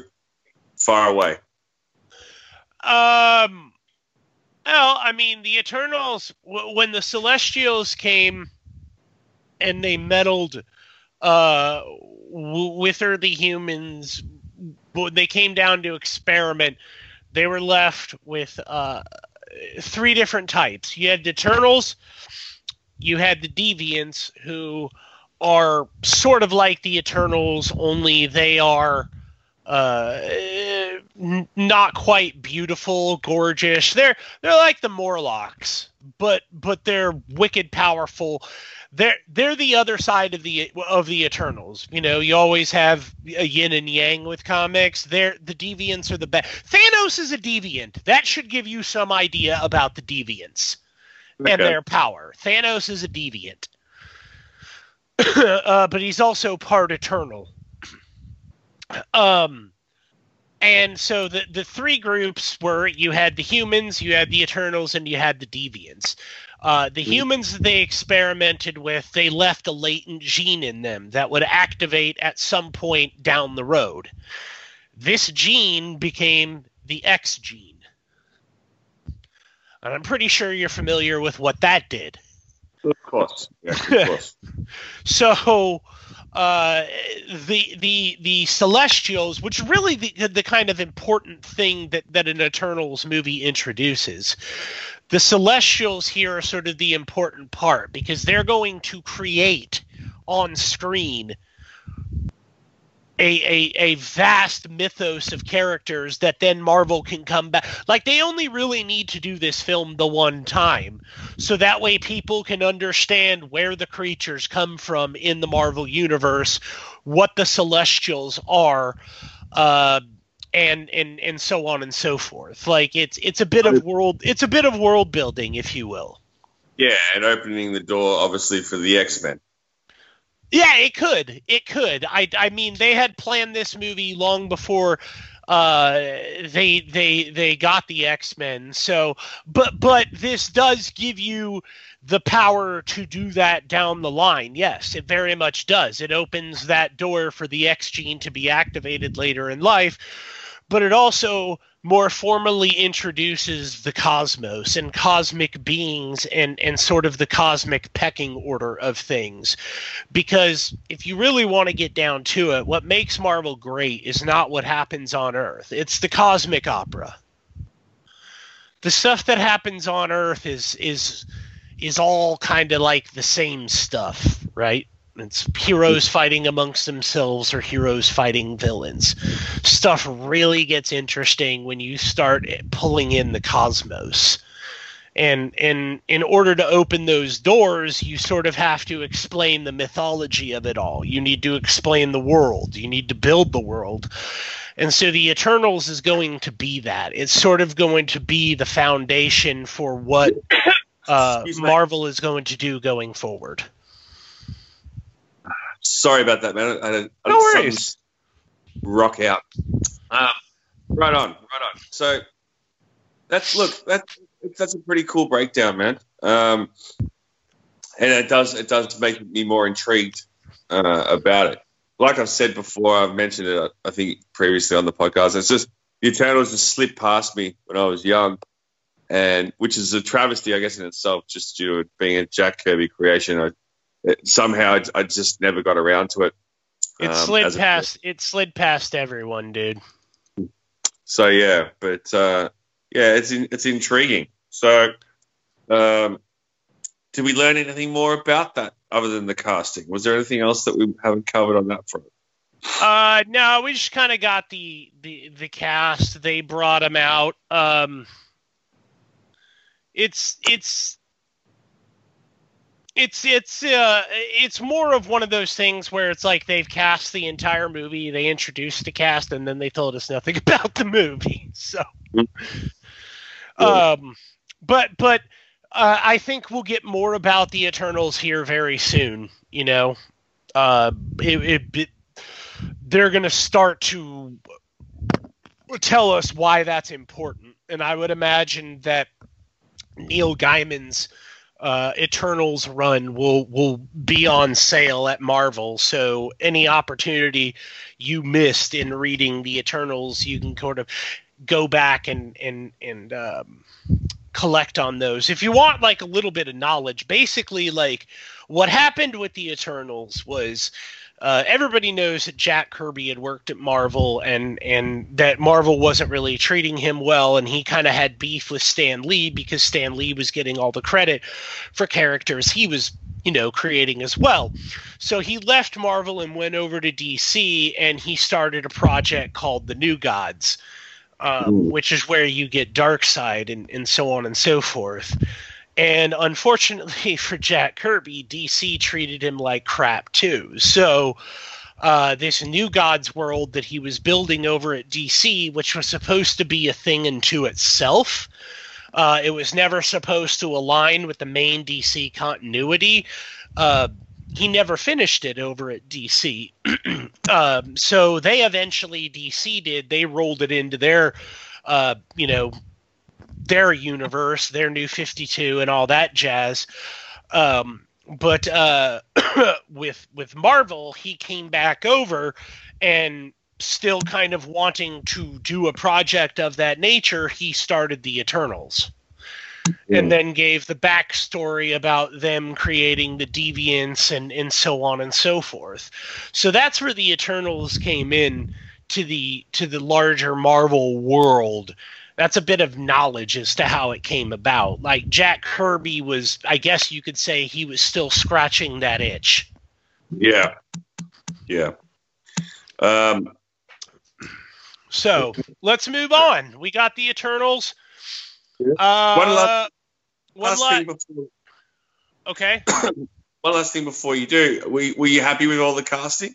far away. Um, well, I mean, the Eternals, w- when the Celestials came and they meddled uh, w- with early humans, when they came down to experiment, they were left with uh, three different types. You had the Eternals, you had the Deviants, who are sort of like the Eternals, only they are uh, not quite beautiful, gorgeous. They're they're like the Morlocks, but but they're wicked powerful. They're they're the other side of the of the Eternals. You know, you always have a yin and yang with comics. They're the deviants are the best. Thanos is a deviant. That should give you some idea about the deviants and their power. Thanos is a deviant, uh, but he's also part Eternal. Um, and so the the three groups were you had the humans, you had the Eternals, and you had the Deviants. Uh, the humans that they experimented with, they left a latent gene in them that would activate at some point down the road. This gene became the X gene. And I'm pretty sure you're familiar with what that did. Of course. Yeah, of course. So uh, the the the Celestials, which really the the kind of important thing that that an Eternals movie introduces, the Celestials here are sort of the important part because they're going to create on screen a, a, a vast mythos of characters that then Marvel can come back. Like they only really need to do this film the one time, so that way people can understand where the creatures come from in the Marvel universe, what the Celestials are, uh, and and and so on and so forth. Like it's it's a bit of world it's a bit of world building, if you will. Yeah, and opening the door, obviously, for the X Men. Yeah, it could. It could. I, I mean, they had planned this movie long before uh, they they they got the X Men. So, but but this does give you the power to do that down the line. Yes, it very much does. It opens that door for the X gene to be activated later in life, but it also more formally introduces the cosmos and cosmic beings and and sort of the cosmic pecking order of things. Because if you really want to get down to it what makes marvel great is not what happens on earth. It's the cosmic opera. The stuff that happens on earth is is is all kind of like the same stuff right it's heroes fighting amongst themselves or heroes fighting villains. Stuff really gets interesting when you start pulling in the cosmos. And and in order to open those doors you sort of have to explain the mythology of it all. You need to explain the world. You need to build the world. And so the eternals is going to be that. It's sort of going to be the foundation for what uh, marvel is going to do going forward Sorry about that, man. I, I, I, No worries. Rock out. Um, right on, right on. So that's look that's that's a pretty cool breakdown, man. Um, and it does it does make me more intrigued uh, about it. Like I've said before, I've mentioned it. I think previously on the podcast. It's just the Eternals just slipped past me when I was young, and which is a travesty, I guess, in itself, just due to being a Jack Kirby creation. I, it, somehow, I, I just never got around to it. it um, slid as a- past it slid past everyone dude So yeah, but uh, yeah, it's in, it's intriguing. So, um, did we learn anything more about that other than the casting? Was there anything else that we haven't covered on that front? Uh, no, we just kind of got the, the the cast. They brought him out. Um, it's it's it's it's uh it's more of one of those things where it's like they've cast the entire movie, they introduced the cast, and then they told us nothing about the movie. So, um, but but uh, I think we'll get more about the Eternals here very soon. You know, uh, it, it, it they're going to start to tell us why that's important. And I would imagine that Neil Gaiman's uh, Eternals run will will be on sale at Marvel. So any opportunity you missed in reading the Eternals, you can sort of go back and and and um, collect on those. If you want like a little bit of knowledge, basically like what happened with the Eternals was uh, everybody knows that Jack Kirby had worked at Marvel and and that Marvel wasn't really treating him well, and he kind of had beef with Stan Lee because Stan Lee was getting all the credit for characters he was you know creating as well. So he left Marvel and went over to DC, and he started a project called the New Gods, um, which is where you get Darkseid and and so on and so forth. And unfortunately for Jack Kirby, DC treated him like crap too. So, uh, this new God's world that he was building over at DC, which was supposed to be a thing unto itself, uh, it was never supposed to align with the main DC continuity. Uh, he never finished it over at DC. um, so they eventually, DC did, they rolled it into their, uh, you know, their universe, their new 52 and all that jazz. Um, but uh, with with Marvel, he came back over and still kind of wanting to do a project of that nature, he started the Eternals. And then gave the backstory about them creating the deviants and, and so on and so forth. So that's where the Eternals came in to the to the larger Marvel world that's a bit of knowledge as to how it came about. Like Jack Kirby was, I guess you could say he was still scratching that itch. Yeah, yeah. Um, So let's move on. We got the Eternals. Yeah. Uh, One last- one last la- thing before, okay. one last thing before you do, were, were you happy with all the casting?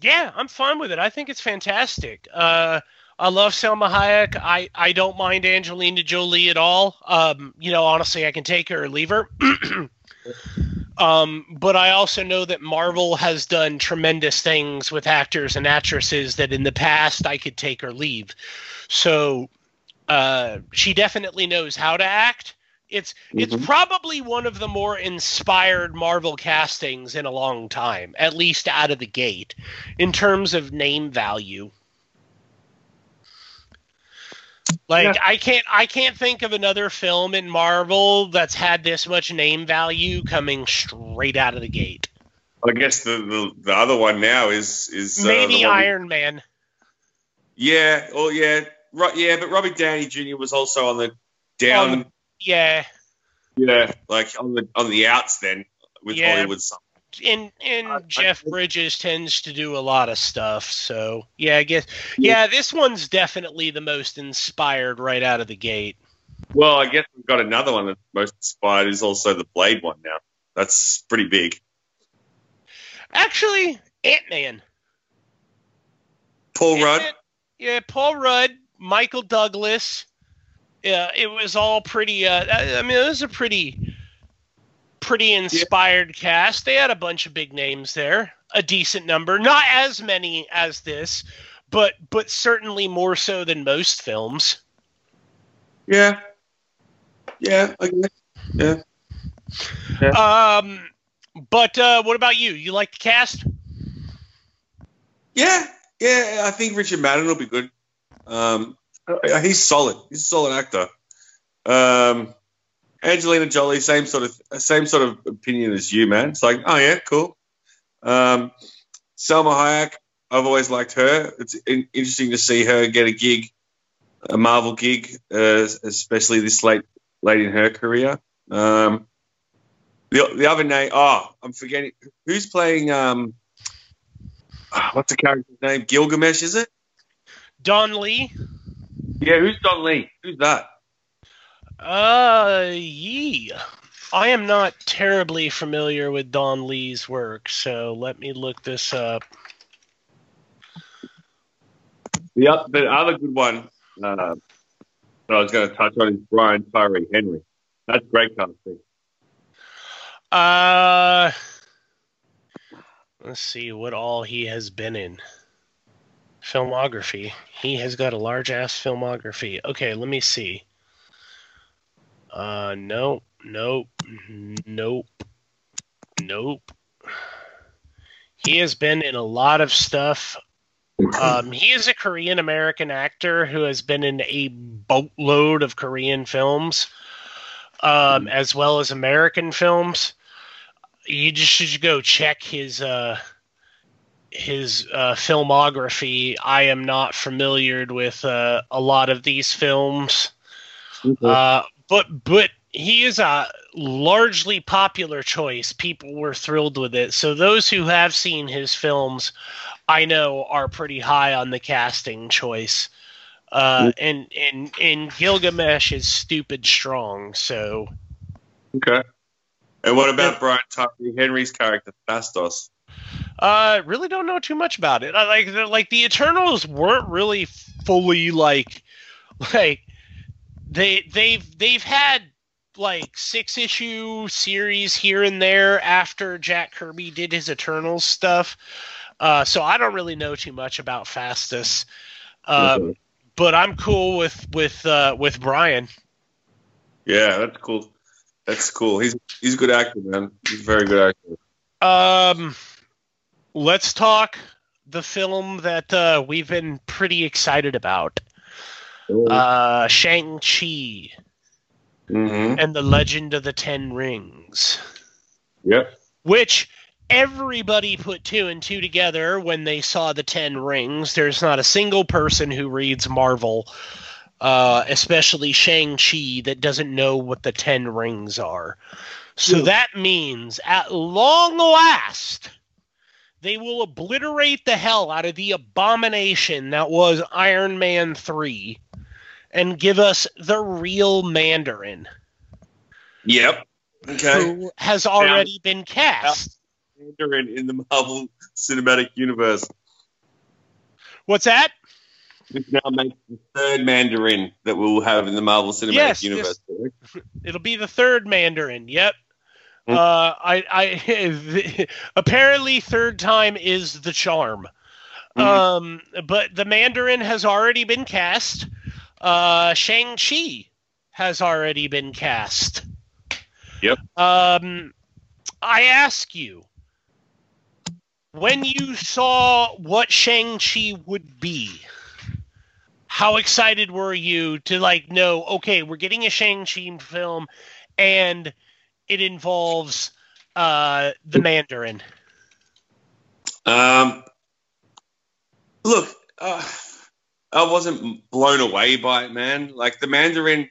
Yeah, I'm fine with it. I think it's fantastic. Uh, I love Salma Hayek. I, I don't mind Angelina Jolie at all. Um, you know, honestly, I can take her or leave her. um, but I also know that Marvel has done tremendous things with actors and actresses that in the past I could take or leave. So uh, she definitely knows how to act. It's it's probably one of the more inspired Marvel castings in a long time, at least out of the gate, in terms of name value. Like I can't I can't think of another film in Marvel that's had this much name value coming straight out of the gate. I guess the, the, the other one now is is uh, Maybe the one- Iron Man. Yeah, oh yeah, right. Yeah, but Robert Downey Jr. was also on the down. Um, Yeah. yeah, like on the on the outs then with Yeah. Hollywood. Stuff. And and Jeff Bridges tends to do a lot of stuff. So yeah, I guess yeah, this one's definitely the most inspired right out of the gate. Well, I guess we've got another one that's most inspired is also the Blade one now. That's pretty big. Actually, Ant Man. Paul Rudd. Yeah, Paul Rudd, Michael Douglas. Yeah, it was all pretty. Uh, I mean, it was a pretty, pretty inspired cast. They had a bunch of big names there, a decent number, not as many as this, but but certainly more so than most films. Yeah. Yeah, I guess. Yeah. Um, but uh, what about you? You like the cast? Yeah, yeah. I think Richard Madden will be good. Um, he's solid. He's a solid actor. Um, Angelina Jolie, same sort of same sort of opinion as you, man. It's like, oh yeah, cool. Um, Salma Hayek, I've always liked her. It's in- interesting to see her get a gig, a Marvel gig, uh, especially this late late in her career. Um, the the other name, oh, I'm forgetting who's playing. Um, ah, what's the character's name? Gilgamesh, is it? Don Lee. Yeah, who's Don Lee? Who's that? Uh, yeah. I am not terribly familiar with Don Lee's work, so let me look this up. The, the other good one uh, that I was going to touch on is Brian Tyree Henry. That's great casting. Uh, let's see what all he has been in. Filmography. He has got a large ass filmography. Okay, let me see. Uh, nope, nope, nope, nope. He has been in a lot of stuff. Um, he is a Korean American actor who has been in a boatload of Korean films, um, as well as American films. You just should go check his uh, his uh, filmography. I am not familiar with uh, a lot of these films, uh, but but he is a largely popular choice. People were thrilled with it. So those who have seen his films, I know, are pretty high on the casting choice. Uh, and and and Gilgamesh is stupid strong. So Okay. And what about Brian Tyree Henry's character, Phastos? Uh, really don't know too much about it. I like the, like the Eternals weren't really fully like like they they've they've had like six issue series here and there after Jack Kirby did his Eternals stuff. Uh, so I don't really know too much about Phastos. Uh, Okay. but I'm cool with with uh, with Brian. Yeah, that's cool. That's cool. He's he's a good actor, man. He's a very good actor. Um, let's talk the film that uh, we've been pretty excited about. Uh, Shang Chi Mm-hmm. and the Legend of the Ten Rings, Yep. which everybody put two and two together when they saw the Ten Rings. There's not a single person who reads Marvel, uh, especially Shang Chi, that doesn't know what the Ten Rings are. So that means, at long last, they will obliterate the hell out of the abomination that was Iron Man 3 and give us the real Mandarin, Yep. Okay. who has already been cast. Mandarin in the Marvel Cinematic Universe. What's that? This now makes the third Mandarin that we'll have in the Marvel Cinematic Yes, Universe. It'll be the third Mandarin. Yep. Hmm. Uh, I, I apparently third time is the charm. Hmm. Um, but the Mandarin has already been cast. Uh, Shang Chi has already been cast. Yep. Um, I ask you, when you saw what Shang Chi would be, how excited were you to like know? Okay, we're getting a Shang Chi film, and it involves uh, the Mandarin. Um, look, uh, I wasn't blown away by it, man. Like the Mandarin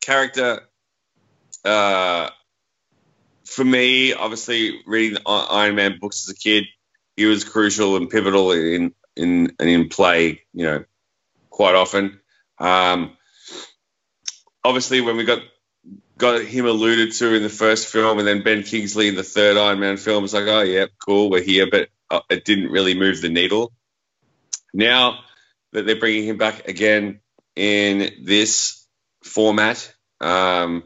character, uh, for me, obviously reading the Iron Man books as a kid, he was crucial and pivotal in in and in play. You know, quite often. Um, obviously when we got got him alluded to in the first film, and then Ben Kingsley in the third Iron Man film, it's like, oh yeah, cool, we're here, but uh, it didn't really move the needle. Now that they're bringing him back again in this format, um,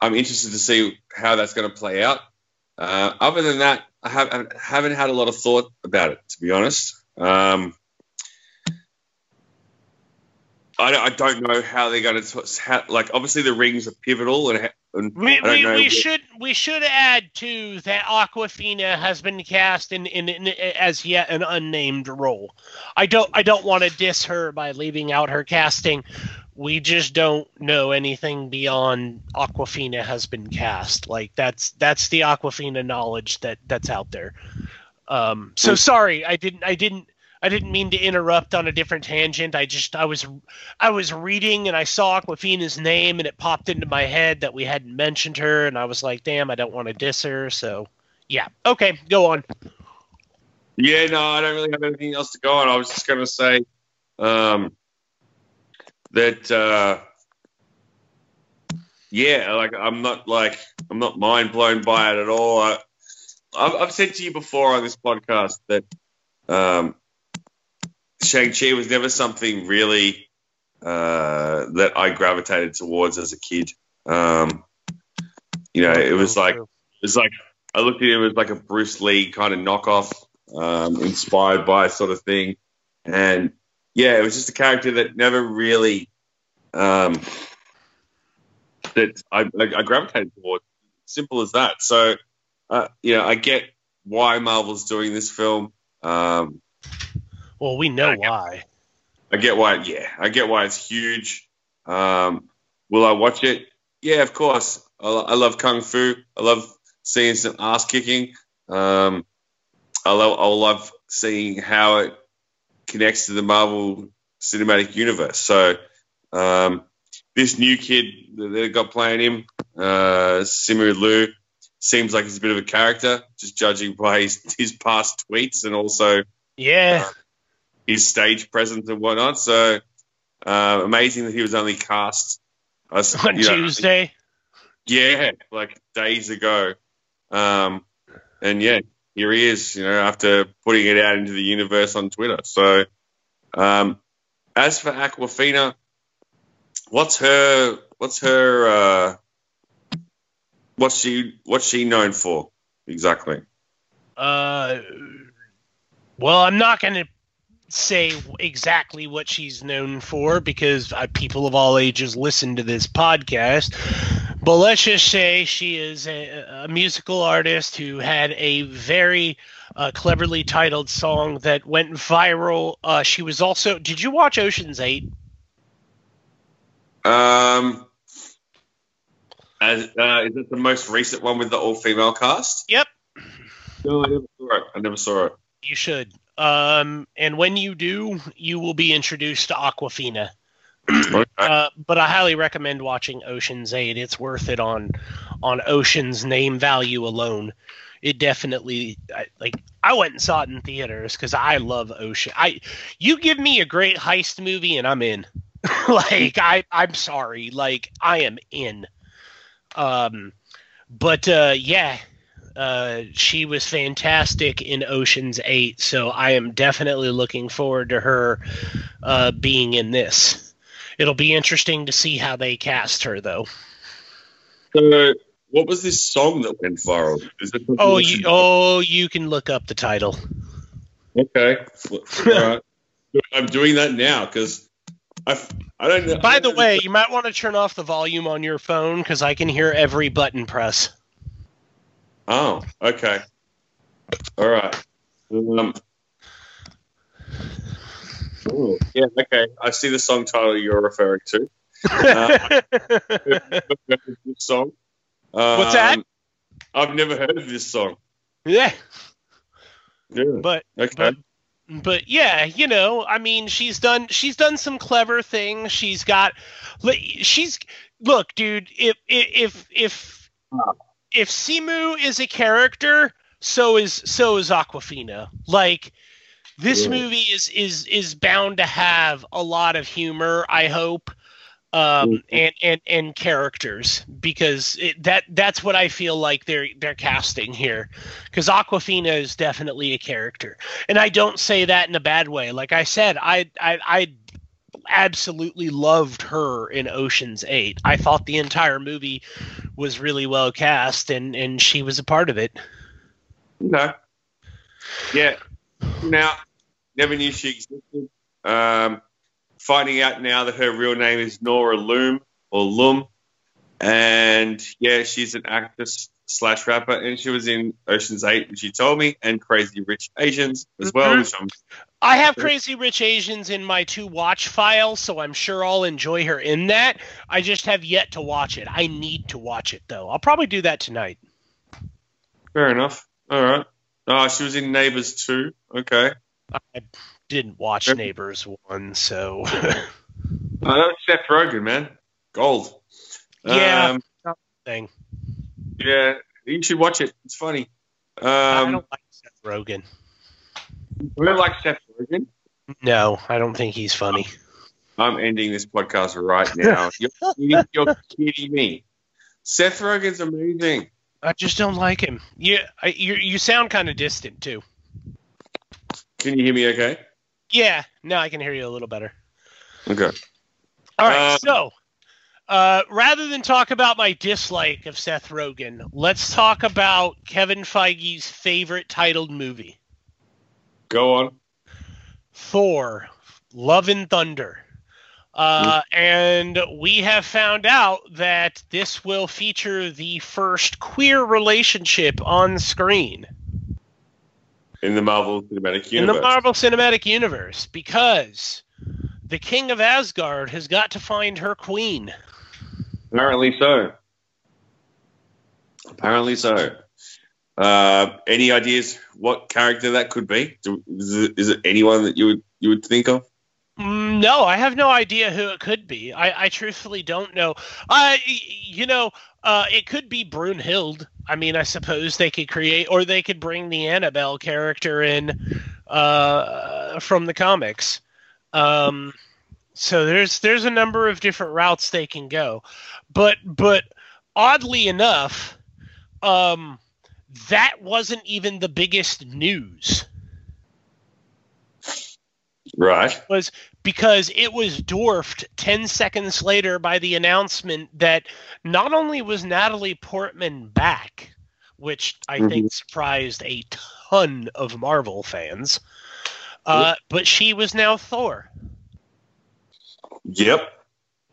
I'm interested to see how that's going to play out. Uh, other than that, I, have, haven't had a lot of thought about it, to be honest. Um, I, I don't know how they're going to like. Obviously, the rings are pivotal, and, and We, we, we should we should add too that Awkwafina has been cast in, in, in as yet an unnamed role. I don't I don't want to diss her by leaving out her casting. We just don't know anything beyond Awkwafina has been cast. Like that's that's the Awkwafina knowledge that that's out there. Um, so sorry, I didn't I didn't I didn't mean to interrupt on a different tangent. I just I was I was reading and I saw Awkwafina's name and it popped into my head that we hadn't mentioned her and I was like, damn, I don't want to diss her. So yeah, okay, go on. Yeah, no, I don't really have anything else to go on. I was just to say um, that, uh, yeah, like I'm not like I'm not mind blown by it at all. I, I've, I've said to you before on this podcast that um, Shang Chi was never something really uh, that I gravitated towards as a kid. Um, you know, it was like it's like I looked at him as like a Bruce Lee kind of knockoff, um, inspired by sort of thing, and yeah, it was just a character that never really um, that I, I, I gravitated towards. Simple as that. So, uh, you know, I get why Marvel's doing this film. Um, Well, we know why. I get why. Yeah, I get why it's huge. Um, will I watch it? Yeah, of course. I, I love kung fu. I love seeing some ass kicking. Um, I love. I love seeing how it connects to the Marvel Cinematic Universe. So, um, this new kid that they've got playing him, uh, Simu Liu, seems like he's a bit of a character, just judging by his, his past tweets and also Yeah, his stage presence and whatnot. So uh, amazing that he was only cast s- on you know, Tuesday. yeah, like days ago. Um, and yeah, here he is. You know, after putting it out into the universe on Twitter. So, um, as for Awkwafina, what's her what's her uh, what's she what's she known for exactly? Uh, well, I'm not going to say exactly what she's known for because uh, people of all ages listen to this podcast. But let's just say she is a, a musical artist who had a very uh, cleverly titled song that went viral. Uh, she was also. Did you watch Ocean's Eight? Um, as, uh, is it the most recent one with the all female cast? Yep, No, I never saw it. I never saw it. you should. Um, and when you do, you will be introduced to Awkwafina. Okay. Uh, but I highly recommend watching Ocean's Eight. It's worth it on on Ocean's name value alone. It definitely I, like. I went and saw it in theaters because I love Ocean. I you give me a great heist movie and I'm in. like I I'm sorry, like I am in. Um, but uh, yeah, uh, she was fantastic in Ocean's Eight, so I am definitely looking forward to her uh, being in this. It'll be interesting to see how they cast her, though. So, what was this song that went viral? Is it Oh, you oh you can look up the title. okay? Right. I'm doing that now because I I don't know. By the way, you might want to turn off the volume on your phone because I can hear every button press. Oh, okay. All right. Um, yeah, okay. I see the song title you're referring to. Uh, this song. What's that? Um, I've never heard of this song. yeah, Yeah. but Okay. but but yeah, you know, I mean, she's done she's done some clever things. She's got she's look, dude, if if if if Simu is a character, so is so is Awkwafina. Like this Yeah. movie is is is bound to have a lot of humor, I hope. um, and and and characters because it, that that's what I feel like they're they're casting here because Awkwafina is definitely a character and I don't say that in a bad way like I said I I I absolutely loved her in Ocean's 8 I thought the entire movie was really well cast and and she was a part of it No. Yeah. Now, never knew she existed. Um, finding out now that her real name is Nora Loom or Lum, and yeah, she's an actress slash rapper, and she was in Ocean's Eight, which she told me, and Crazy Rich Asians as well. Mhm. I'm have Crazy Rich Asians in my to watch file, so I'm sure I'll enjoy her in that. I just have yet to watch it. I need to watch it though. I'll probably do that tonight. fair enough. All right. Oh, she was in Neighbors too. Okay. I didn't watch Yep. Neighbors one, so that was Seth Rogen, man. Gold. Yeah. Um, thing. yeah. You should watch it. It's funny. I Um, don't like Seth Rogen. we don't like Seth Rogen. No, I don't think he's funny. I'm ending this podcast right now. you're, kidding, you're kidding me. Seth Rogen's amazing. I just don't like him. You I, you you sound kind of distant too. Can you hear me okay? Yeah, now I can hear you a little better. Okay. All right, Uh, so uh, rather than talk about my dislike of Seth Rogen, let's talk about Kevin Feige's favorite titled movie, Go on. Thor: Love and Thunder. Uh, and we have found out that this will feature the first queer relationship on screen In the Marvel Cinematic Universe. in the Marvel Cinematic Universe because the King of Asgard has got to find her queen. Apparently so. Apparently so. Uh, any ideas what character that could be? Do, is, it, is it anyone that you would you would think of? Mm, No, I have no idea who it could be. I, I truthfully don't know. I, you know, uh, it could be Brunhild. I mean, I suppose they could create, or they could bring the Annabelle character in uh, from the comics. Um, so there's there's a number of different routes they can go, but but oddly enough, um, that wasn't even the biggest news. Right. was because it was dwarfed 10 seconds later by the announcement that not only was Natalie Portman back, which I think surprised a ton of Marvel fans, uh, but she was now Thor. Yep.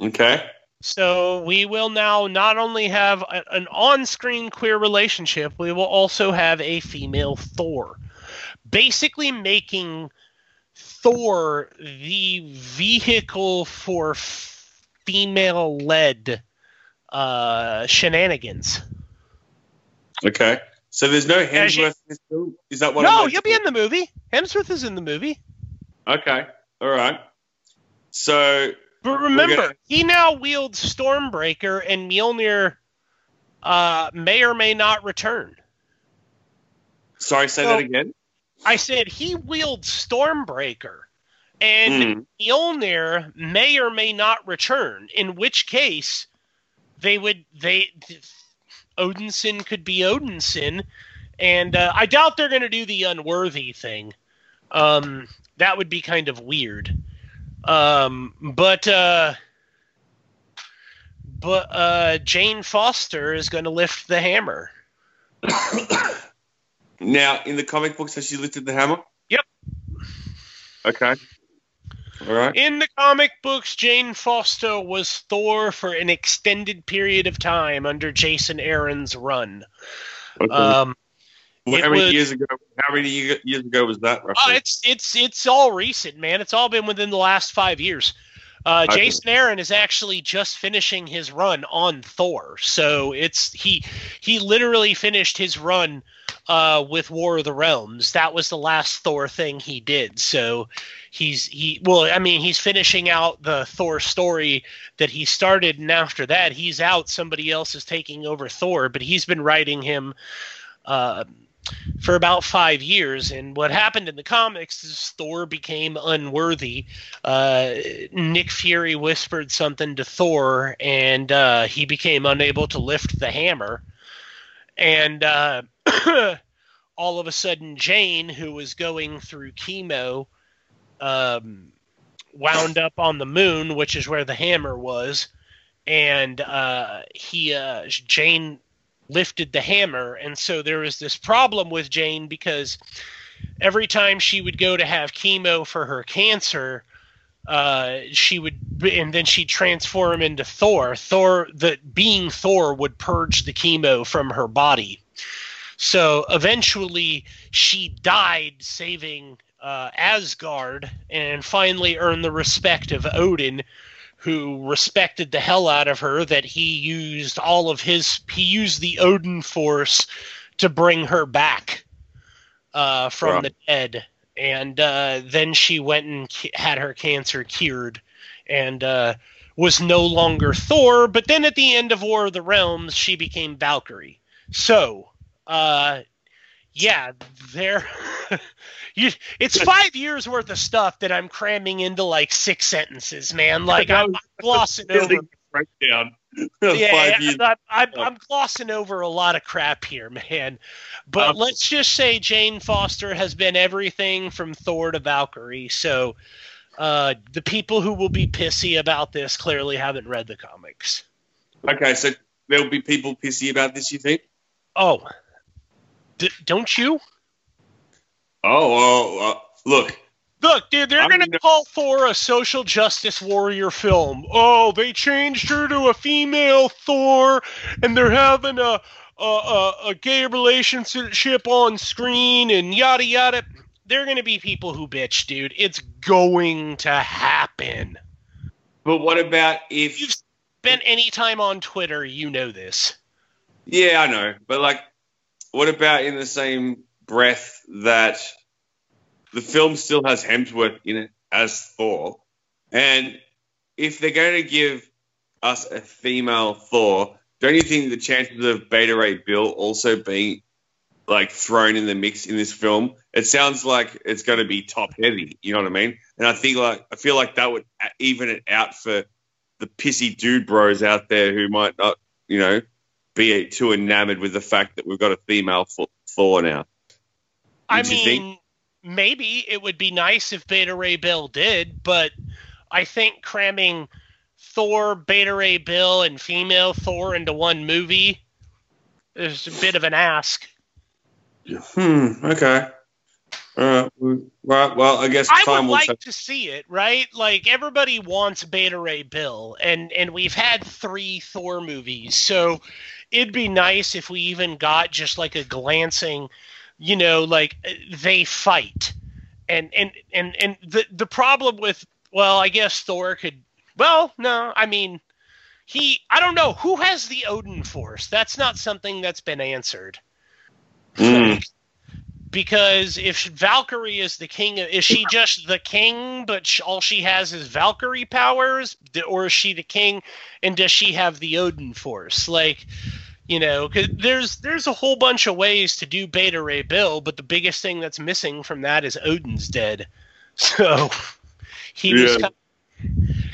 Okay. So we will now not only have a, an on screen queer relationship, we will also have a female Thor. Basically making Thor the vehicle for female led uh, shenanigans. Okay. So there's no you- Hemsworth in this film? Is that what? no, you'll be in the movie. Hemsworth is in the movie. Okay. All right. So But remember, gonna- he now wields Stormbreaker, and Mjolnir uh, may or may not return. sorry, say So- that again. I said he wields Stormbreaker, and Mm. Mjolnir may or may not return. In which case, they would they Odinson could be Odinson, and uh, I doubt they're going to do the unworthy thing. Um, that would be kind of weird. Um, but uh, but uh, Jane Foster is going to lift the hammer. Now, in the comic books, has she lifted the hammer? Yep. Okay. All right. In the comic books, Jane Foster was Thor for an extended period of time under Jason Aaron's run. Okay. Um, how many was- years ago? How many years ago was that? uh, Roughly? it's it's it's all recent, man. It's all been within the last five years. Uh, Okay. Jason Aaron is actually just finishing his run on Thor, so it's he he literally finished his run uh, with War of the Realms. That was the last Thor thing he did. So he's he well, I mean, he's finishing out the Thor story that he started, and after that, he's out. Somebody else is taking over Thor, but he's been writing him uh, for about five years. And what happened in the comics is Thor became unworthy. Uh, Nick Fury whispered something to Thor, and uh, he became unable to lift the hammer. And uh, all of a sudden, Jane, who was going through chemo, um, wound up on the moon, which is where the hammer was. And uh, he, uh, Jane lifted the hammer. And so there was this problem with Jane because every time she would go to have chemo for her cancer, uh, she would, and then she'd transform into Thor. Thor, the being Thor, would purge the chemo from her body. So eventually, she died saving uh, Asgard and finally earned the respect of Odin, who respected the hell out of her that he used all of his he used the Odin force to bring her back uh, from Wow. the dead. And uh, then she went and had her cancer cured and uh, was no longer Thor. But then at the end of War of the Realms she became Valkyrie. So uh, yeah there you it's five years worth of stuff that I'm cramming into like six sentences man like I'm glossing over breakdown. yeah, I'm, I'm, I'm glossing over a lot of crap here, man. But Um, let's just say Jane Foster has been everything from Thor to Valkyrie. So uh, the people who will be pissy about this clearly haven't read the comics. Okay, so there'll be people pissy about this. You think? Oh, D- don't you? Oh, well, uh, look. Look, dude, they're going to call Thor a social justice warrior film. Oh, they changed her to a female Thor, and they're having a a, a, a gay relationship on screen, and yada yada. They're going to be people who bitch, dude. It's going to happen. But what about if? You've spent any time on Twitter, you know this. Yeah, I know. But like, what about in the same breath that the film still has Hemsworth in it as Thor, and if they're going to give us a female Thor, don't you think the chances of Beta Ray Bill also being like thrown in the mix in this film? It sounds like it's going to be top heavy. You know what I mean? And I think like I feel like that would even it out for the pissy dude bros out there who might not, you know, be too enamored with the fact that we've got a female Th- Thor now. I mean, think? maybe it would be nice if Beta Ray Bill did, but I think cramming Thor, Beta Ray Bill, and female Thor into one movie is a bit of an ask. Hmm. Okay. Uh, right. Well, I guess I would will like to see it, right? Like everybody wants Beta Ray Bill, and and we've had three Thor movies, so it'd be nice if we even got just like a glancing, you know, like they fight, and and and and the the problem with well, I guess Thor could. Well, no, I mean. He, I don't know who has the Odin Force. That's not something that's been answered Mm. Because if Valkyrie is the king, is she just the king, but all she has is Valkyrie powers, or is she the king, and does she have the Odin Force? Like, you know, 'cause there's there's a whole bunch of ways to do Beta Ray Bill, but the biggest thing that's missing from that is Odin's dead, so he was Yeah. ki-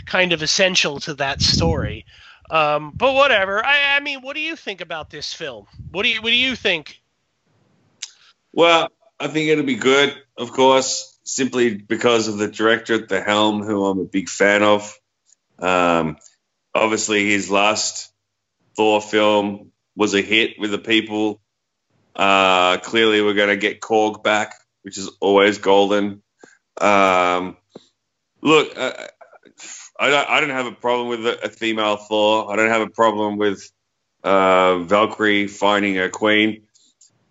kind of essential to that story. Um, but whatever. I, I mean, what do you think about this film? What do you what do you think? Well, I think it'll be good, of course, simply because of the director at the helm, who I'm a big fan of. Um, obviously, his last Thor film was a hit with the people. Uh, clearly, we're going to get Korg back, which is always golden. Um, look, uh, I don't, I don't have a problem with a, a female Thor. I don't have a problem with uh, Valkyrie finding a queen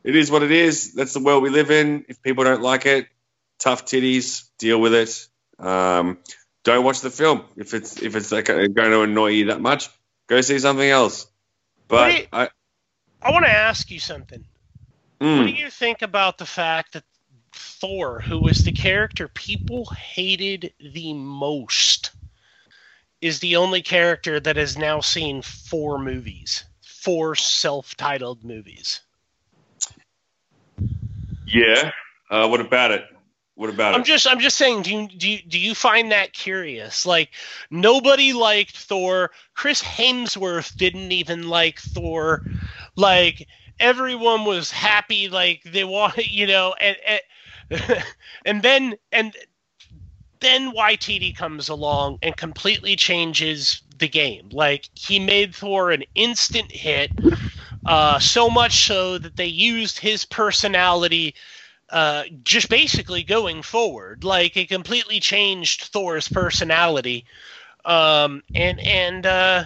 it is what it is. That's the world we live in. If people don't like it, tough titties, deal with it. Um, don't watch the film if it's if it's like going to annoy you that much. Go see something else. But Wait. I, I want to ask you something. What do mm, you think about the fact that Thor, who was the character people hated the most, is the only character that has now seen four movies, four self-titled movies? Yeah. Uh, what about it? What about I'm it? just I'm just saying do you, do you do you find that curious? Like nobody liked Thor. Chris Hemsworth didn't even like Thor. Like everyone was happy like they wanted, you know, and and, and then and then Waititi comes along and completely changes the game. Like he made Thor an instant hit, uh, so much so that they used his personality uh, just basically going forward. Like it completely changed Thor's personality, um, and and uh,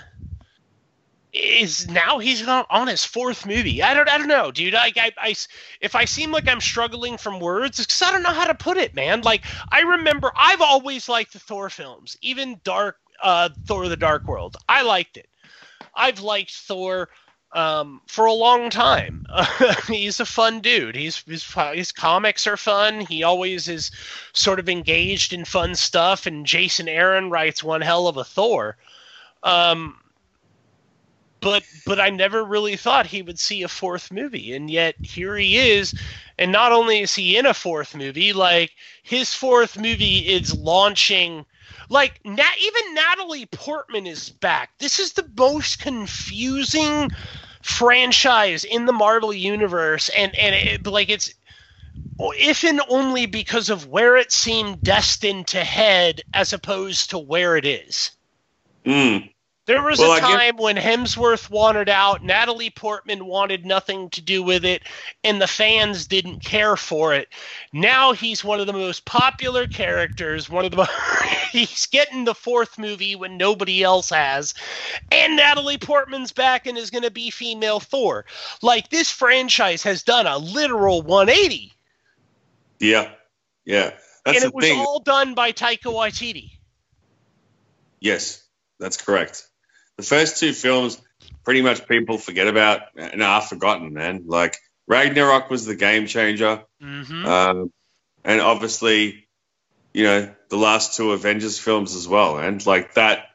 is now he's on, on his fourth movie. I don't I don't know, dude. I, I, I if I seem like I'm struggling from words, it's because I don't know how to put it, man. Like I remember, I've always liked the Thor films, even Dark uh, Thor: The Dark World. I liked it. I've liked Thor um, for a long time. he's a fun dude. He's his, his comics are fun. He always is sort of engaged in fun stuff. And Jason Aaron writes one hell of a Thor. Um, but but I never really thought he would see a fourth movie, and yet here he is. And not only is he in a fourth movie, like his fourth movie is launching. Like Nat, even Natalie Portman is back. This is the most confusing franchise in the Marvel universe, and and it, like it's if and only because of where it seemed destined to head, as opposed to where it is. Mm. There was Well, a I guess- time when Hemsworth wanted out, Natalie Portman wanted nothing to do with it, and the fans didn't care for it. Now he's one of the most popular characters, one of the he's getting the fourth movie when nobody else has, and Natalie Portman's back and is going to be female Thor. Like this franchise has done a literal 180, Yeah. Yeah. That's and it was thing. all done by Taika Waititi. Yes, that's correct. The first two films, pretty much people forget about and are forgotten, man. Like Ragnarok was the game changer, Mm-hmm. um, and obviously, you know, the last two Avengers films as well, and like that,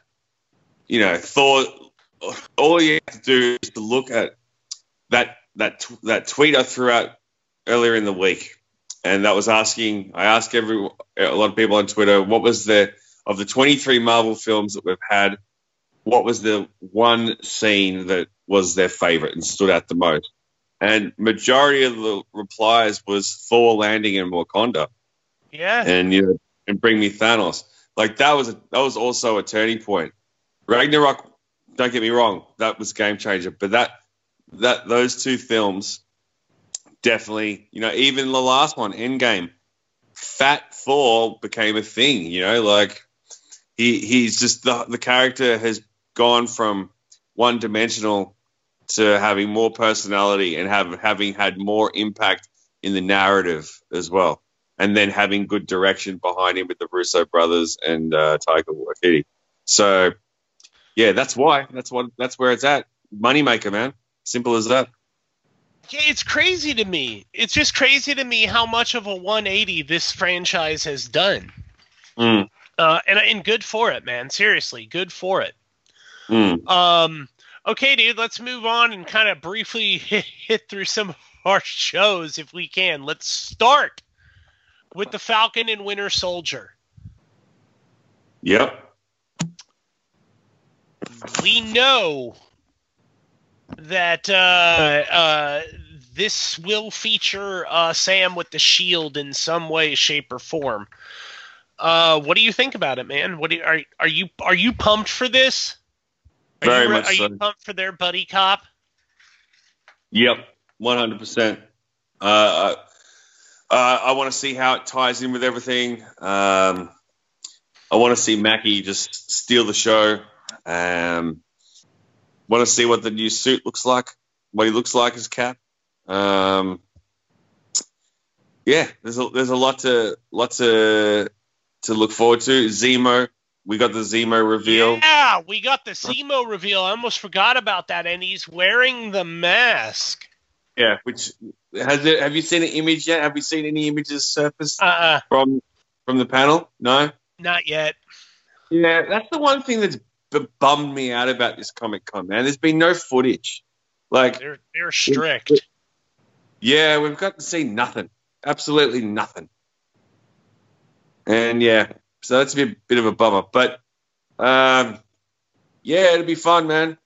you know, Thor. All you have to do is to look at that that that tweet I threw out earlier in the week, and that was asking. I asked every a lot of people on Twitter what was the of the 23 Marvel films that we've had, what was the one scene that was their favorite and stood out the most? And majority of the replies was Thor landing in Wakanda Yeah. and you know and bring me Thanos. Like that was a, that was also a turning point. Ragnarok, don't get me wrong, that was game changer. But that that those two films definitely, you know, even the last one, Endgame, Fat Thor became a thing. You know, like he he's just the the character has gone from one dimensional to having more personality and have having had more impact in the narrative as well and then having good direction behind him with the Russo brothers and uh, Taika Waititi. So, yeah, that's why. That's what. That's where it's at. Moneymaker, man. Simple as that. Yeah, it's crazy to me. It's just crazy to me how much of a 180 this franchise has done. Mm, Uh, and and good for it, man. Seriously, good for it. Mm. Um, okay, dude, let's move on and kind of briefly hit, hit through some of our shows if we can. Let's start with the Falcon and Winter Soldier. Yep. we know that uh, uh, this will feature uh, Sam with the shield in some way, shape, or form. Uh, what do you think about it, man? What do you, are are you are you pumped for this? Are Very you, much Are so. you pumped for their buddy cop? Yep. One hundred percent. Uh, I want to see how it ties in with everything. Um, I want to see Mackie just steal the show. Um, want to see what the new suit looks like, what he looks like as Cap. Um, yeah, there's a there's a lot to lot to to look forward to. Zemo, we got the Zemo reveal. Yeah, we got the Zemo reveal. I almost forgot about that, and he's wearing the mask. Yeah, which has it? Have you seen an image yet? Have you seen any images surface Uh, uh from from the panel? No. not yet. Yeah, that's the one thing that's bummed me out about this Comic Con, man. There's been no footage. Like, They're they're strict. yeah, we've got to see nothing. absolutely nothing. And yeah, so that's a bit, bit of a bummer. But um, yeah, it'll be fun, man.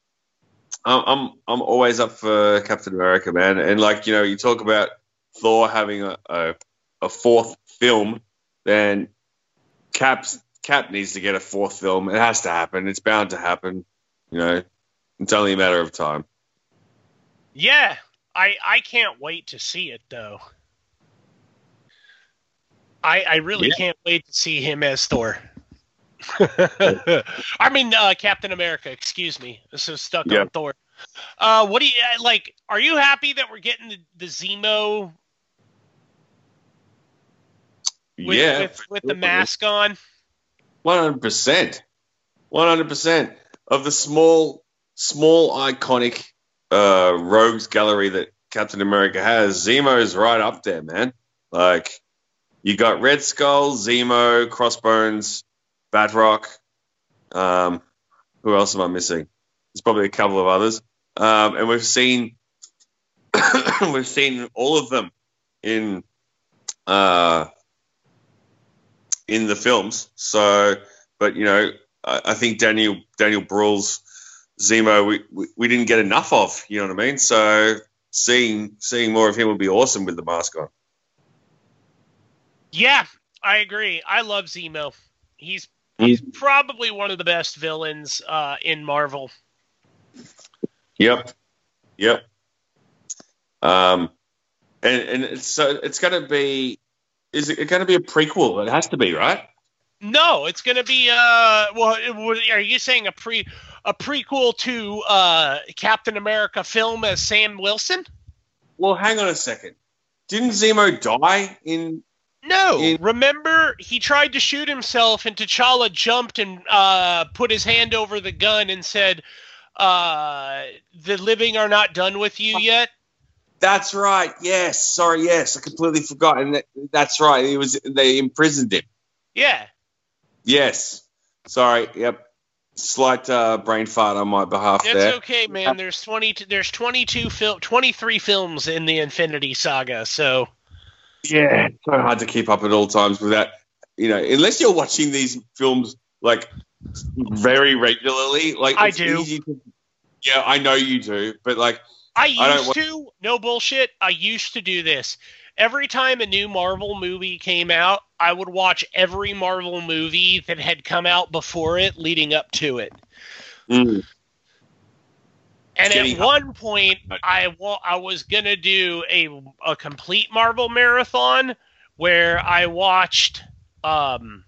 I'm, I'm I'm always up for Captain America, man. And like you know, you talk about Thor having a a, a fourth film, then Cap's Cap needs to get a fourth film. It has to happen. It's bound to happen. You know, it's only a matter of time. Yeah, I I can't wait to see it though. I I really Yeah. can't wait to see him as Thor. I mean uh, Captain America. Excuse me. So stuck Yeah. on Thor. Uh, what do you uh, like? Are you happy that we're getting the, the Zemo with, yeah, with, with the mask on? One hundred percent, one hundred percent of the small, small iconic uh, rogues gallery that Captain America has. Zemo's right up there, man. Like you got Red Skull, Zemo, Crossbones, Batroc. Um, who else am I missing? There's probably a couple of others, um, and we've seen we've seen all of them in uh, in the films. So, but you know, I, I think Daniel Daniel Bruhl's Zemo we, we we didn't get enough of. You know what I mean? So seeing seeing more of him would be awesome with the mask on. Yeah, I agree. I love Zemo. He's he's probably one of the best villains uh, in Marvel. Yep, yep. Um, and and it's, so it's going to be. Is it going to be a prequel? It has to be, right? No, it's going to be uh well it- are you saying a pre a prequel to uh Captain America film as Sam Wilson? Well, hang on a second. Didn't Zemo die in? No. In- Remember he tried to shoot himself and T'Challa jumped and uh put his hand over the gun and said uh the living are not done with you yet. That's right. Yes. Sorry. Yes. I completely forgot. And that, that's right. He was. They imprisoned him. Yeah. Yes. Sorry. Yep. Slight uh, brain fart on my behalf That's there. okay, man. There's 20 there's 22 fil- 23 films in the Infinity Saga, so Yeah. It's so hard to keep up at all times without. You know, unless you're watching these films like very regularly. Like I do. easy to- yeah, I know you do, but like I I don't used wa- to, no bullshit, I used to do this. Every time a new Marvel movie came out, I would watch every Marvel movie that had come out before it leading up to it. mm, And at one point, I wa- I was gonna do a a complete Marvel marathon where I watched um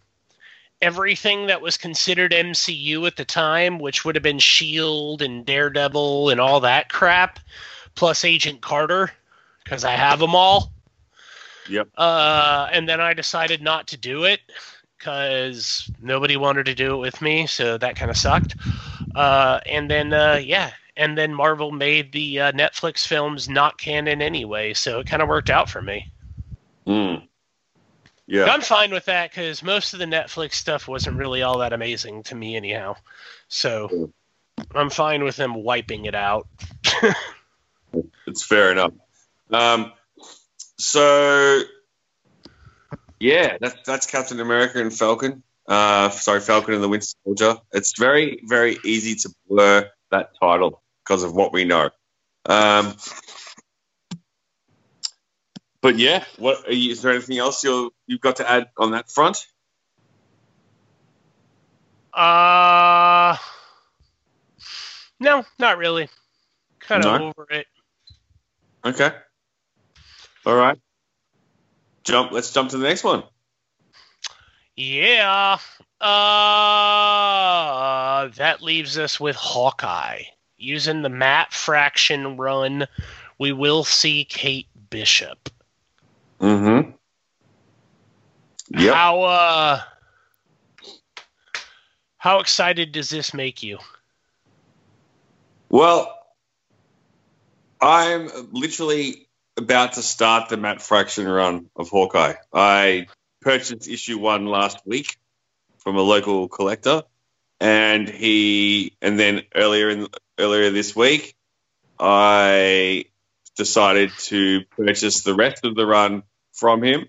everything that was considered MCU at the time, which would have been Shield and Daredevil and all that crap, plus Agent Carter, because I have them all. Yep. Uh, and then I decided not to do it because nobody wanted to do it with me, so that kind of sucked. Uh, and then uh, yeah, and then Marvel made the uh, Netflix films not canon anyway, so it kind of worked out for me. mm. yeah. I'm fine with that because most of the Netflix stuff wasn't really all that amazing to me anyhow. So I'm fine with them wiping it out. It's fair enough. Um, so yeah, that's that's Captain America and Falcon. Uh, sorry, Falcon and the Winter Soldier. It's very very easy to blur that title because of what we know. Um, but yeah, what you, is there anything else you you've got to add on that front? Uh, no, not really. Kind of No? over it. Okay. All right. Jump. Let's jump to the next one. Yeah. Uh, that leaves us with Hawkeye. Using the Matt Fraction run, we will see Kate Bishop. Mm-hmm. Yep. How uh how excited does this make you? Well, I'm literally about to start the Matt Fraction run of Hawkeye. I purchased issue one last week from a local collector, and he, and then earlier in earlier this week, I decided to purchase the rest of the run from him,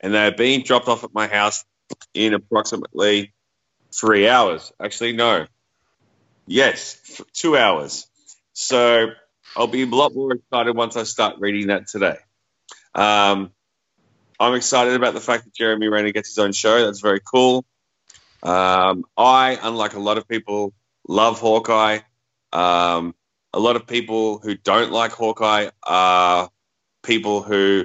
and they're being dropped off at my house in approximately three hours. Actually, no. Yes, two hours. So I'll be a lot more excited once I start reading that today. Um, I'm excited about the fact that Jeremy Renner gets his own show. That's very cool. Um, I, unlike a lot of people, love Hawkeye. Um, a lot of people who don't like Hawkeye are people who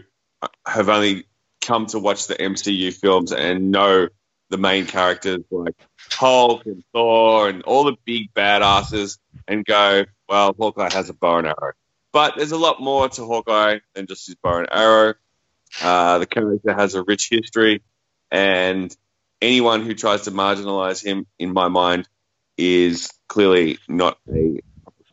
have only come to watch the MCU films and know the main characters like Hulk and Thor and all the big badasses and go, well, Hawkeye has a bow and arrow. But there's a lot more to Hawkeye than just his bow and arrow. Uh, the character has a rich history, and anyone who tries to marginalize him, in my mind, is clearly not a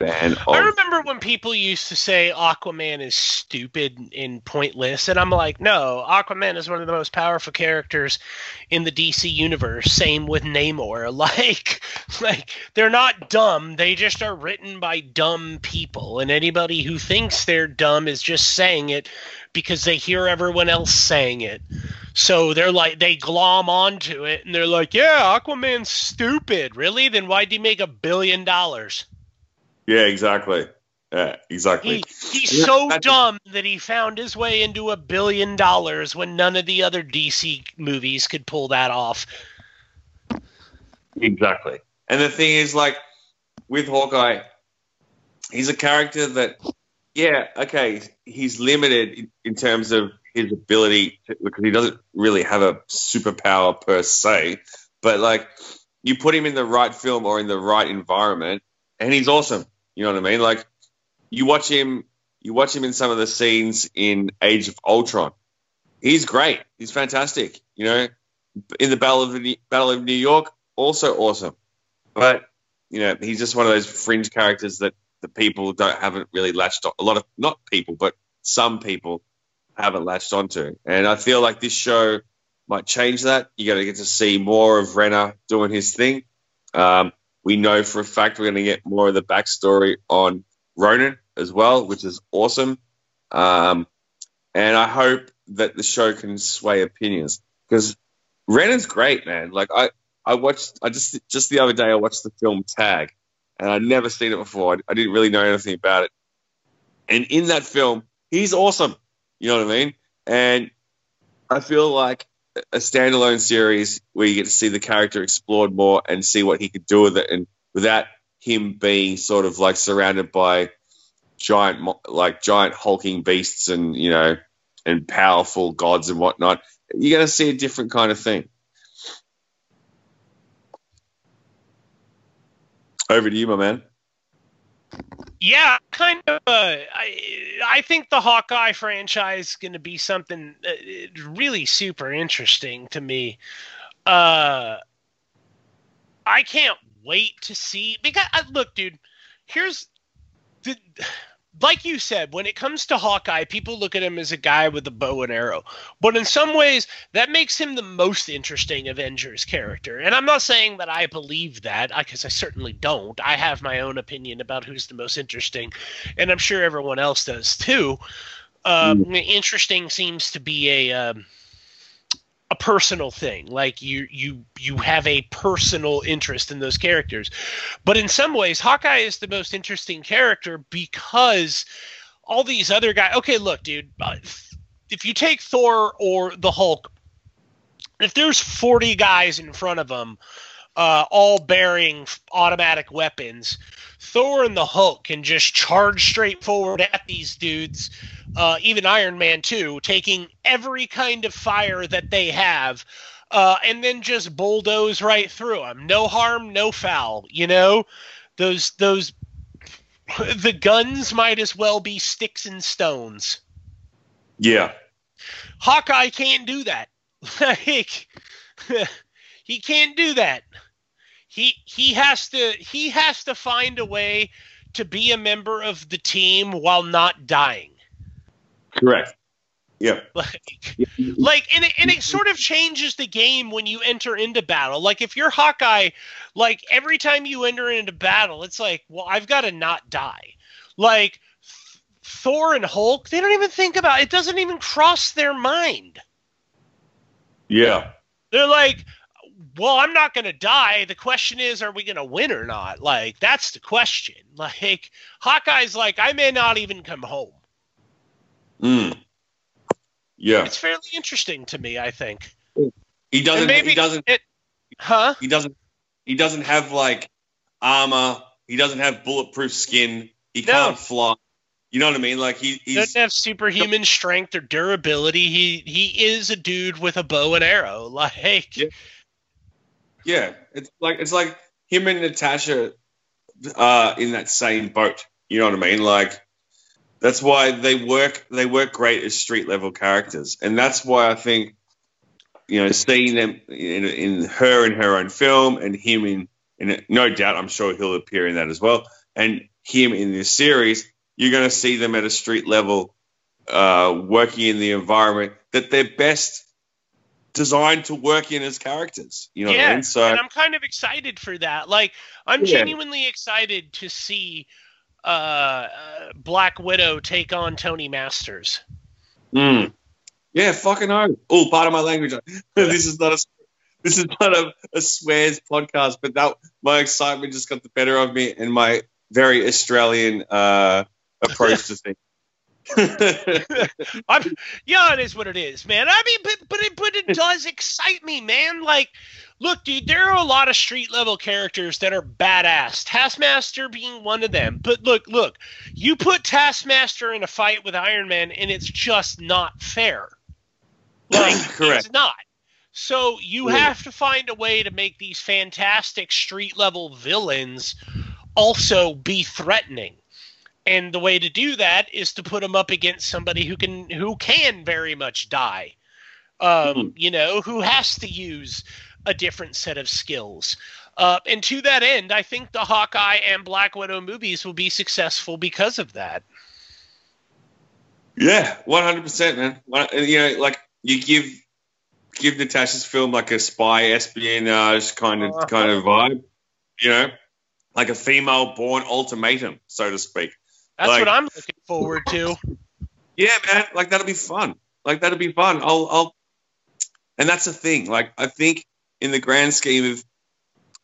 fan I remember when people used to say Aquaman is stupid and pointless, and I'm like, no, Aquaman is one of the most powerful characters in the DC universe. Same with Namor. Like, like they're not dumb; they just are written by dumb people, and anybody who thinks they're dumb is just saying it because they hear everyone else saying it. So they're like they glom onto it, and they're like, yeah, Aquaman's stupid. Really? Then why'd he make a billion dollars? Yeah, exactly. Yeah, exactly. He, he's Yeah, so that's- dumb that he found his way into a billion dollars when none of the other DC movies could pull that off. Exactly. And the thing is, like, with Hawkeye, he's a character that, yeah, okay, he's limited in, in terms of his ability to, because he doesn't really have a superpower per se. But, like, you put him in the right film or in the right environment, and he's awesome. You know what I mean? Like, you watch him, you watch him in some of the scenes in Age of Ultron. He's great. He's fantastic. You know, in the Battle of Battle of New York, also awesome. But you know, he's just one of those fringe characters that the people don't haven't really latched on. A lot of not people, but some people haven't latched onto. And I feel like this show might change that. You're going to get to see more of Renner doing his thing. Um, we know for a fact we're going to get more of the backstory on Ronin as well, which is awesome. Um, and I hope that the show can sway opinions because Renner's great, man. Like I, I watched, I just just the other day I watched the film Tag, and I'd never seen it before. I, I didn't really know anything about it. And in that film, he's awesome. You know what I mean? And I feel like a standalone series where you get to see the character explored more and see what he could do with it, and without him being sort of like surrounded by giant, like giant hulking beasts and you know, and powerful gods and whatnot, you're going to see a different kind of thing. Over to you, my man. Yeah, kind of. Uh, I I think the Hawkeye franchise is going to be something uh, really super interesting to me. Uh, I can't wait to see because uh, look, dude. Here's the like you said, when it comes to Hawkeye, people look at him as a guy with a bow and arrow. But in some ways, that makes him the most interesting Avengers character. And I'm not saying that I believe that, because I certainly don't. I have my own opinion about who's the most interesting, and I'm sure everyone else does too. Um, Interesting seems to be a um, a personal thing. Like you you you have a personal interest in those characters. But in some ways, Hawkeye is the most interesting character because all these other guys. Okay, look, dude. uh, If you take Thor or the Hulk, if there's 40 guys in front of them, uh, all bearing automatic weapons, Thor and the Hulk can just charge straight forward at these dudes. Uh, even Iron Man too, taking every kind of fire that they have, uh, and then just bulldoze right through them. No harm, no foul. You know, those those the guns might as well be sticks and stones. Yeah. Hawkeye can't do that. Like he can't do that. He he has to he has to find a way to be a member of the team while not dying. Correct. Yeah. Like, like and it, and it sort of changes the game when you enter into battle. Like if you're Hawkeye, like every time you enter into battle, it's like, well, I've got to not die. Like Thor and Hulk, they don't even think about it. Doesn't even cross their mind. Yeah. They're like, well, I'm not going to die. The question is, are we going to win or not? Like, that's the question. Like, Hawkeye's like, I may not even come home. Mm. Yeah. It's fairly interesting to me, I think. He doesn't. And maybe he doesn't. it- huh? He doesn't. He doesn't have like armor. He doesn't have bulletproof skin. He No. can't fly. You know what I mean? Like he, He doesn't have superhuman strength or durability. He he is a dude with a bow and arrow. Like, Yeah. Yeah. It's like it's like him and Natasha uh, in that same boat. You know what I mean? Like that's why they work. They work great as street level characters, and that's why I think you know seeing them in, in her in her own film and him in in no doubt I'm sure he'll appear in that as well, and him in this series. You're going to see them at a street level, uh, working in the environment that they're best designed to work in as characters. You know what I yeah, mean? So and I'm kind of excited for that. Like, I'm Yeah. genuinely excited to see uh, uh, Black Widow take on Tony Masters. Mm. Yeah, fucking oh. Oh, part of my language. this is not a this is not a, a swears podcast, but that my excitement just got the better of me and my very Australian uh, approach to things. I'm, yeah, it is what it is, man. I mean, but but it but it does excite me, man. Like, look, dude, there are a lot of street level characters that are badass. Taskmaster being one of them. But look, look, you put Taskmaster in a fight with Iron Man, and it's just not fair. Like, Correct. it's not. So you Yeah. have to find a way to make these fantastic street level villains also be threatening. And the way to do that is to put them up against somebody who can who can very much die. Um, you know, who has to use a different set of skills. Uh, and to that end, I think the Hawkeye and Black Widow movies will be successful because of that. Yeah, one hundred percent, man. You know, like you give give Natasha's film like a spy espionage kind of kind of vibe. You know, like a female Bourne Ultimatum, so to speak. That's Like- what I'm looking forward to. Yeah, man. Like that'll be fun. Like that'll be fun. I'll, I'll, and that's the thing. Like I think in the grand scheme of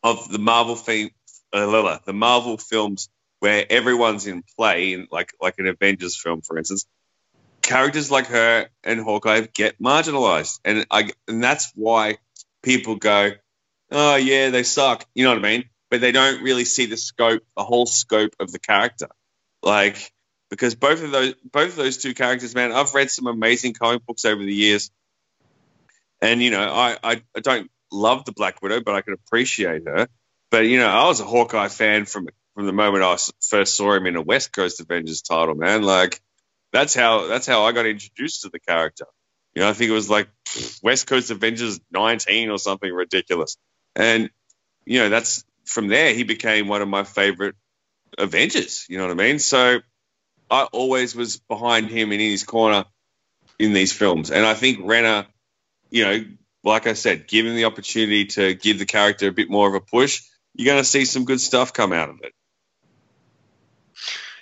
of the Marvel theme, uh, the Marvel films where everyone's in play, in like like an Avengers film, for instance, characters like her and Hawkeye get marginalized, and I and that's why people go, oh yeah, they suck. You know what I mean? But they don't really see the scope, the whole scope of the character. Like because both of those both of those two characters, man, I've read some amazing comic books over the years, and you know, I I, I don't love the Black Widow, but I can appreciate her. But you know, I was a Hawkeye fan from from the moment I first saw him in a West Coast Avengers title, man. Like that's how that's how I got introduced to the character. You know, I think it was like West Coast Avengers 19 or something ridiculous, and you know, that's from there he became one of my favorite Avengers. You know what I mean? So I always was behind him and in his corner in these films. And I think Renner, you know, like I said, given the opportunity to give the character a bit more of a push, you're going to see some good stuff come out of it.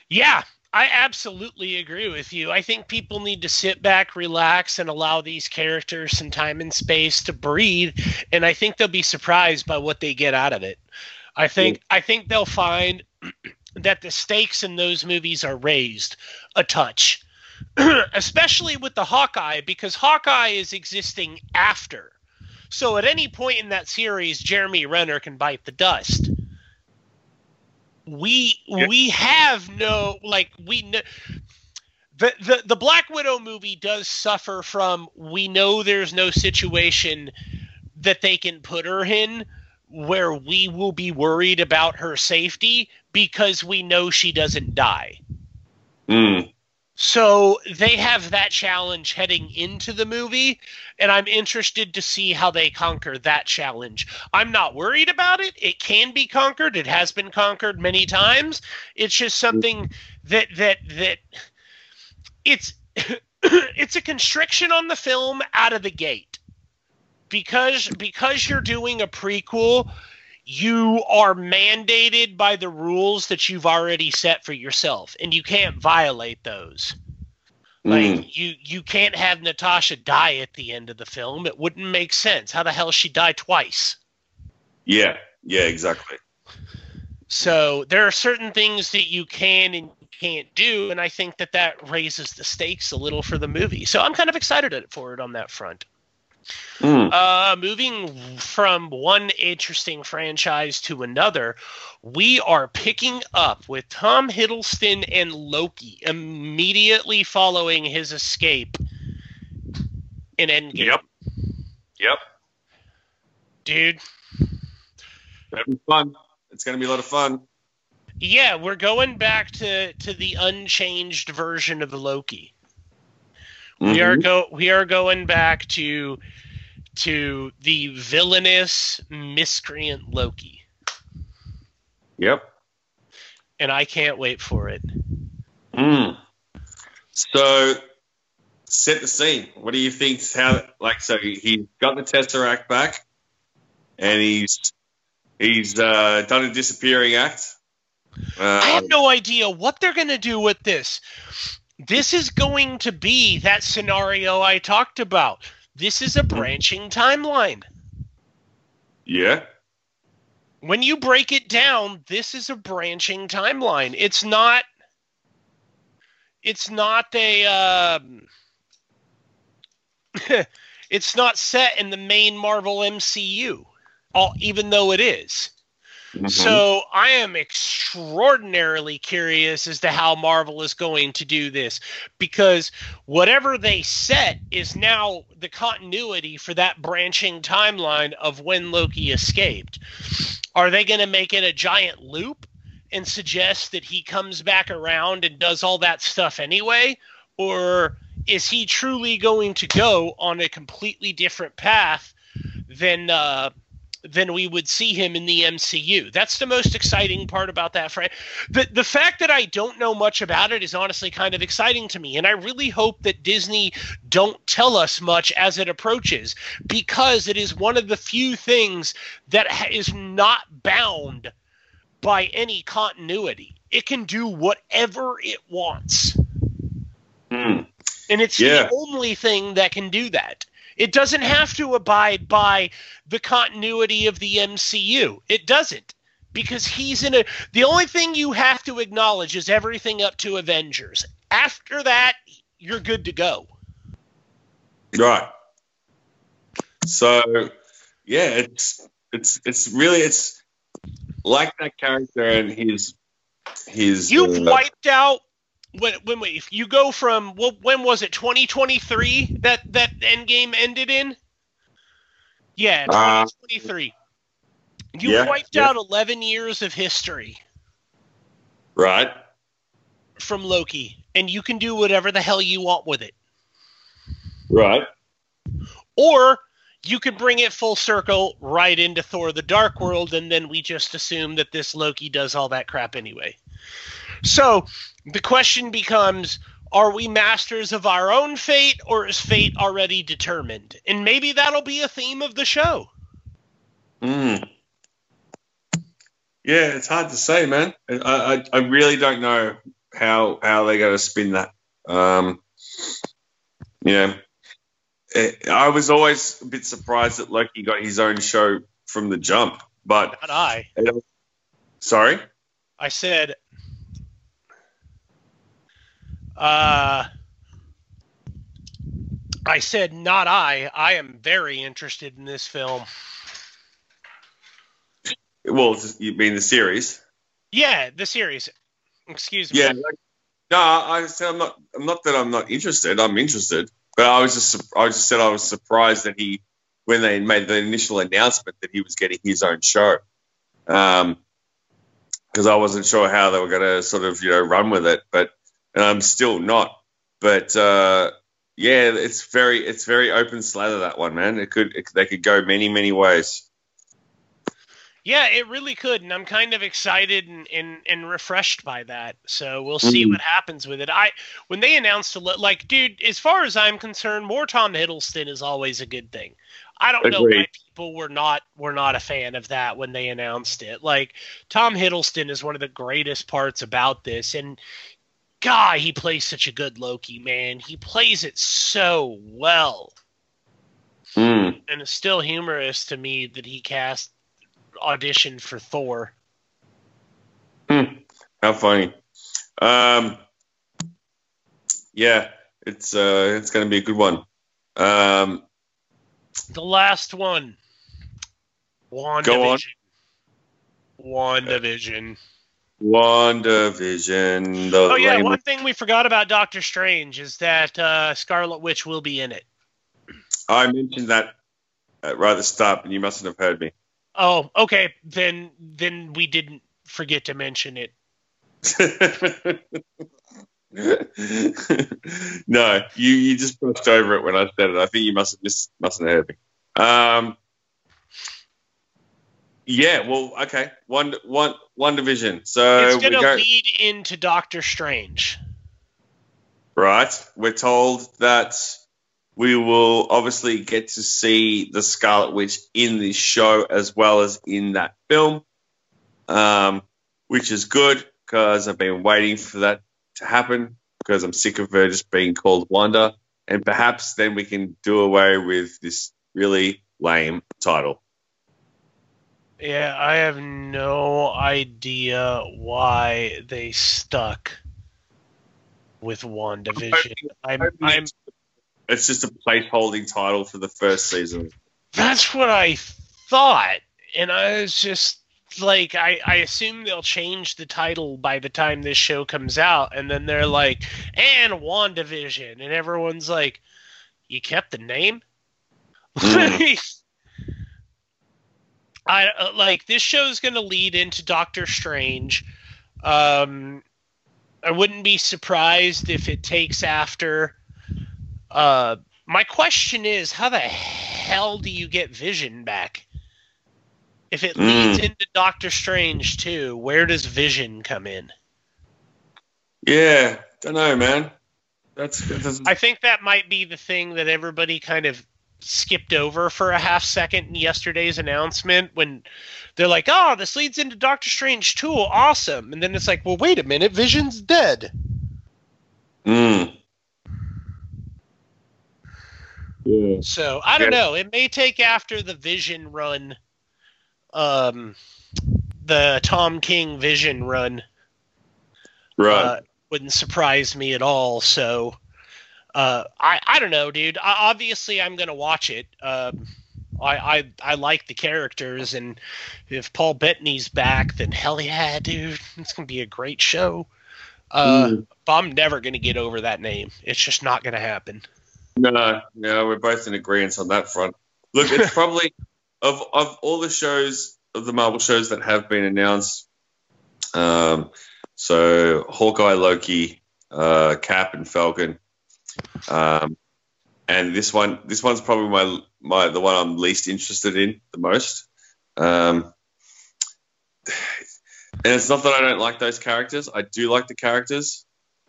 Yeah, I absolutely agree with you. I think people need to sit back, relax, and allow these characters some time and space to breathe. And I think they'll be surprised by what they get out of it. I think I think they'll find that the stakes in those movies are raised a touch, especially with the Hawkeye, because Hawkeye is existing after. So at any point in that series, Jeremy Renner can bite the dust we we have no like we know the, the the Black Widow movie does suffer from we know there's no situation that they can put her in where we will be worried about her safety because we know she doesn't die. Mm. So they have that challenge heading into the movie, and I'm interested to see how they conquer that challenge. I'm not worried about it. It can be conquered. It has been conquered many times. It's just something that that that it's it's a constriction on the film out of the gate. Because because you're doing a prequel, you are mandated by the rules that you've already set for yourself, and you can't violate those. Like Mm. you, you can't have Natasha die at the end of the film. It wouldn't make sense. How the hell she die twice? Yeah, yeah, exactly. So there are certain things that you can and can't do, and I think that that raises the stakes a little for the movie. So I'm kind of excited for it on that front. Mm. Uh, moving from one interesting franchise to another, we are picking up with Tom Hiddleston and Loki immediately following his escape in Endgame. Yep. Yep. Dude, be fun. It's going to be a lot of fun. yeah, we're going back to, to the unchanged version of Loki. We are Mhm. go we are going back to to the villainous miscreant Loki. Yep. And I can't wait for it. Mm. So, set the scene. What do you think? How like so? He got the tesseract back, and he's he's uh, done a disappearing act. I Uh, have no idea what they're going to do with this. This is going to be that scenario I talked about. This is a branching timeline. yeah. When you break it down, this is a branching timeline. It's not it's not a um, it's not set in the main Marvel MCU. All, even though it is. Mhm. So I am extraordinarily curious as to how Marvel is going to do this because whatever they set is now the continuity for that branching timeline of when Loki escaped. Are they going to make it a giant loop and suggest that he comes back around and does all that stuff anyway? Or is he truly going to go on a completely different path than uh, than we would see him in the MCU. That's the most exciting part about that. Fran- the the fact that I don't know much about it is honestly kind of exciting to me, and I really hope that Disney don't tell us much as it approaches because it is one of the few things that ha- is not bound by any continuity. It can do whatever it wants. Mm. And it's Yeah. the only thing that can do that. It doesn't have to abide by the continuity of the MCU. It doesn't. Because he's in a. The only thing you have to acknowledge is everything up to Avengers. After that, you're good to go. Right. So, yeah, it's it's it's really it's like that character and his his. You've uh, wiped out. When, when wait, if you go from well, when was it 2023 that that Endgame ended in? Yeah, Uh, 2023. You yeah, wiped yeah. out 11 years of history. right. from Loki, and you can do whatever the hell you want with it. Right. Or you could bring it full circle right into Thor the Dark World, and then we just assume that this Loki does all that crap anyway. So the question becomes are we masters of our own fate, or is fate already determined? And maybe that'll be a theme of the show. Mm. Yeah, it's hard to say, man. I, I, I really don't know how how they're going to spin that. Um, you know, eh, I was always a bit surprised that Loki got his own show from the jump, but Not I. sorry. I said, uh, I said, not I. I am very interested in this film. Well, you mean the series? Yeah, the series. Excuse me. Yeah. like- no, I said I'm not. I'm not that I'm not interested. I'm interested, but I was just. I just said I was surprised that he, when they made the initial announcement that he was getting his own show, um, because I wasn't sure how they were going to sort of you know run with it, but and I'm still not. But uh, yeah, it's very it's very open slather that one, man. It could it, they could go many many ways. Yeah, it really could, and I'm kind of excited and, and, and refreshed by that. So we'll see Mhm. what happens with it. I when they announced a li- like, dude, as far as I'm concerned, more Tom Hiddleston is always a good thing. I don't know why people were not were not a fan of that when they announced it. Like Tom Hiddleston is one of the greatest parts about this, and God, he plays such a good Loki, man. He plays it so well, Mm. and it's still humorous to me that he cast auditioned for Thor. How funny. Um, yeah, it's uh, it's going to be a good one. Um, The last one, WandaVision. Go on. WandaVision. WandaVision. The Oh yeah, lame- one thing we forgot about Doctor Strange is that uh, Scarlet Witch will be in it. I mentioned that uh, right at the start, and you mustn't have heard me. Oh, okay. Then then we didn't forget to mention it. no, you, you just brushed over it when I said it. I think you must have just mustn't have heard me. Um, yeah, well, okay. One, one, WandaVision. So it's we going to go lead into Doctor Strange. right. We're told that we will obviously get to see the Scarlet Witch in this show as well as in that film, um, which is good because I've been waiting for that to happen because I'm sick of her just being called Wanda, and perhaps then we can do away with this really lame title. Yeah, I have no idea why they stuck with WandaVision. I'm, I'm It's just a placeholding title for the first season. That's what I thought, and I was just like, I, I assume they'll change the title by the time this show comes out, and then they're like, and WandaVision, and everyone's like, you kept the name? Mm. I uh, like this show's going to lead into Doctor Strange. Um, I wouldn't be surprised if it takes after. Uh, my question is, how the hell do you get Vision back? If it leads Mm. into Doctor Strange too, where does Vision come in? Yeah, I don't know, man. That's, that's I think that might be the thing that everybody kind of skipped over for a half second in yesterday's announcement when they're like, "Oh, this leads into Doctor Strange 2. Awesome." And then it's like, "Well, wait a minute, Vision's dead." Mm. Yeah. So, I don't Yeah. know. It may take after the Vision run um the Tom King Vision run Right. uh, wouldn't surprise me at all. So, uh, I I don't know, dude. I, obviously, I'm gonna watch it. Um, I, I I like the characters, and if Paul Bettany's back, then hell yeah, dude, it's gonna be a great show. Uh, Mm. But I'm never gonna get over that name. It's just not gonna happen. No, no, we're both in agreement on that front. Look, it's probably of of all the shows of the Marvel shows that have been announced. Um, so Hawkeye, Loki, uh, Cap, and Falcon. Um, and this one, this one's probably my my the one I'm least interested in the most. Um, and it's not that I don't like those characters. I do like the characters.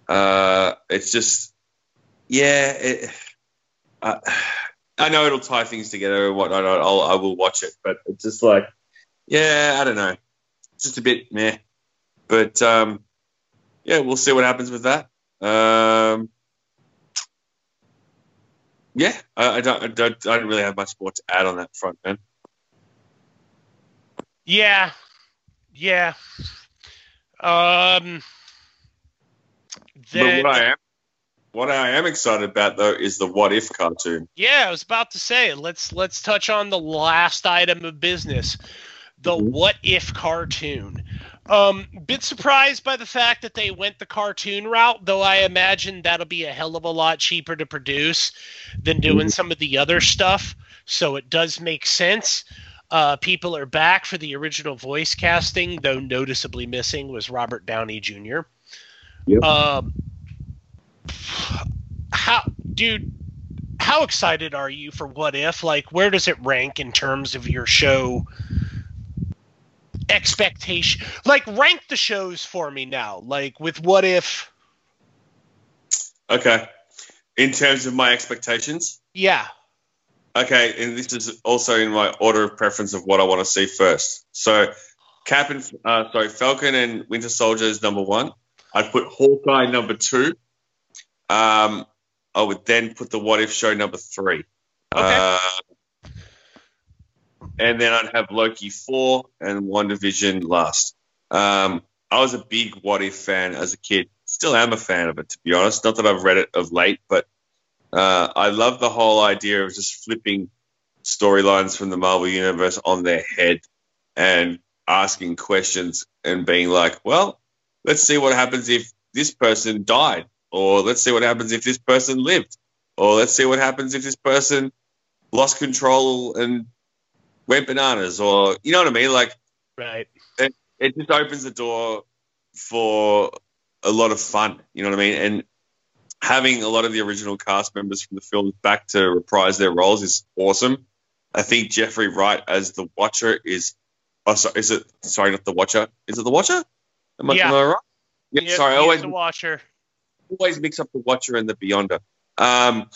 Uh, it's just, yeah, it, uh, I know it'll tie things together and whatnot. I'll, I will watch it, but it's just like, yeah, I don't know, it's just a bit meh. But um, yeah, we'll see what happens with that. Um, yeah, I, I don't, I don't, I don't really have much more to add on that front, man. Yeah, yeah. Um. Then, but what I am, what I am excited about though is the What If cartoon. Yeah, I was about to say let's let's touch on the last item of business, the what if cartoon. Um, bit surprised by the fact that they went the cartoon route, though I imagine that'll be a hell of a lot cheaper to produce than doing some of the other stuff. So it does make sense. Uh, people are back for the original voice casting, though noticeably missing was Robert Downey Jr. Yep. Um, how, dude? How excited are you for What If? Like, where does it rank in terms of your show expectation? Like, rank the shows for me now. Like with What If? Okay, in terms of my expectations, Yeah, Okay, and this is also in my order of preference of what I want to see first. So, Cap and uh, sorry, Falcon and Winter Soldier is number one. I'd put Hawkeye number two. Um, I would then put the What If show number three. Uh, and then I'd have Loki four and WandaVision last. Um, I was a big What If fan as a kid. Still am a fan of it, to be honest. Not that I've read it of late, but uh, I love the whole idea of just flipping storylines from the Marvel Universe on their head and asking questions and being like, well, let's see what happens if this person died, or let's see what happens if this person lived, or let's see what happens if this person lost control and went bananas, or you know what I mean? Like, Right. it, it just opens the door for a lot of fun. You know what I mean? And having a lot of the original cast members from the film back to reprise their roles is awesome. I think Jeffrey Wright as the Watcher is. Oh, sorry, is it? Sorry, not the Watcher. Is it the Watcher? Am I, Yeah. am I right? Yeah. Yep, sorry, I he is always the watcher. always mix up the Watcher and the Beyonder. Um,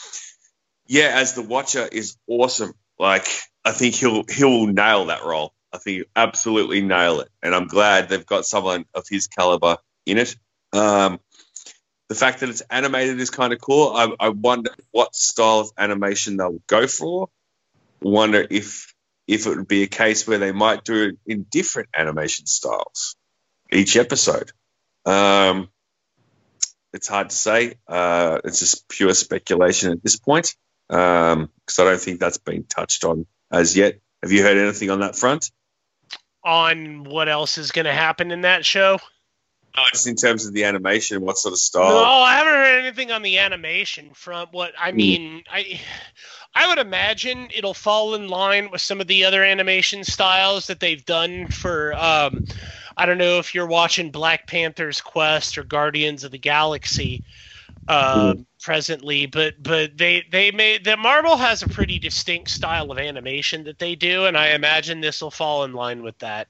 yeah, as the Watcher is awesome. Like I think he'll he'll nail that role. I think he'll absolutely nail it, and I'm glad they've got someone of his caliber in it. Um, the fact that it's animated is kind of cool. I, I wonder what style of animation they'll go for. Wonder if if it would be a case where they might do it in different animation styles each episode. Um, it's hard to say. Uh, it's just pure speculation at this point because I don't think that's been touched on as yet. Have you heard anything on that front? On what else is going to happen in that show? No, just in terms of the animation, what sort of style? No. I haven't heard anything on the animation front. What I mean, I I would imagine it'll fall in line with some of the other animation styles that they've done for um I don't know if you're watching Black Panther's Quest or Guardians of the Galaxy uh, presently, but but they they made the Marvel has a pretty distinct style of animation that they do, and I imagine this will fall in line with that.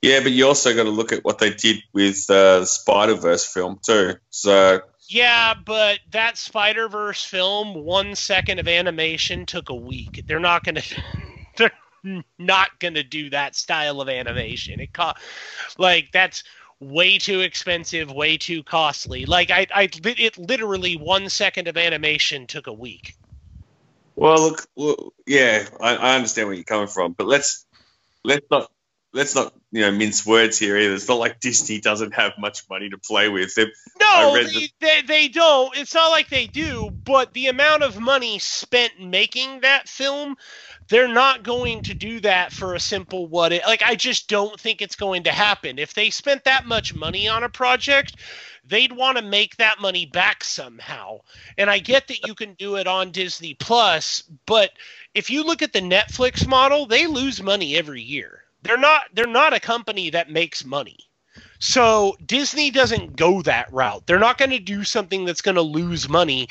Yeah, but you also got to look at what they did with uh, the Spider Verse film too. So Yeah, but that Spider Verse film, one second of animation took a week. They're not gonna, they're not gonna do that style of animation. It cost, like that's way too expensive, way too costly. Like I, I, it literally one second of animation took a week. Well, look, yeah, I, I understand where you're coming from, but let's let's not let's not you know mince words here either. It's not like Disney doesn't have much money to play with. They've, No, they, the- they, they don't. It's not like they do, but the amount of money spent making that film, they're not going to do that for a simple what it like I just don't think it's going to happen. If they spent that much money on a project, they'd want to make that money back somehow. And I get that you can do it on Disney Plus, but if you look at the Netflix model, they lose money every year. They're not they're not a company that makes money. So Disney doesn't go that route. They're not going to do something that's going to lose money,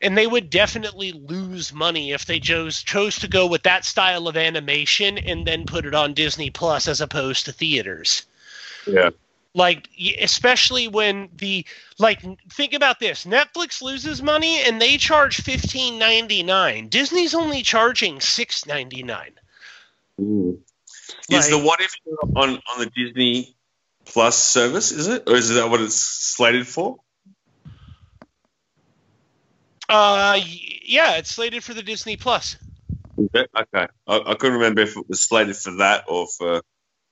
and they would definitely lose money if they chose chose to go with that style of animation and then put it on Disney Plus as opposed to theaters. yeah, Like especially when the like think about this, Netflix loses money and they charge fifteen ninety nine. Disney's only charging six ninety mm. Nine. is the what if on on the Disney Plus service? Is it or is that what it's slated for? Uh, yeah, it's slated for the Disney Plus. Okay, I, I couldn't remember if it was slated for that or for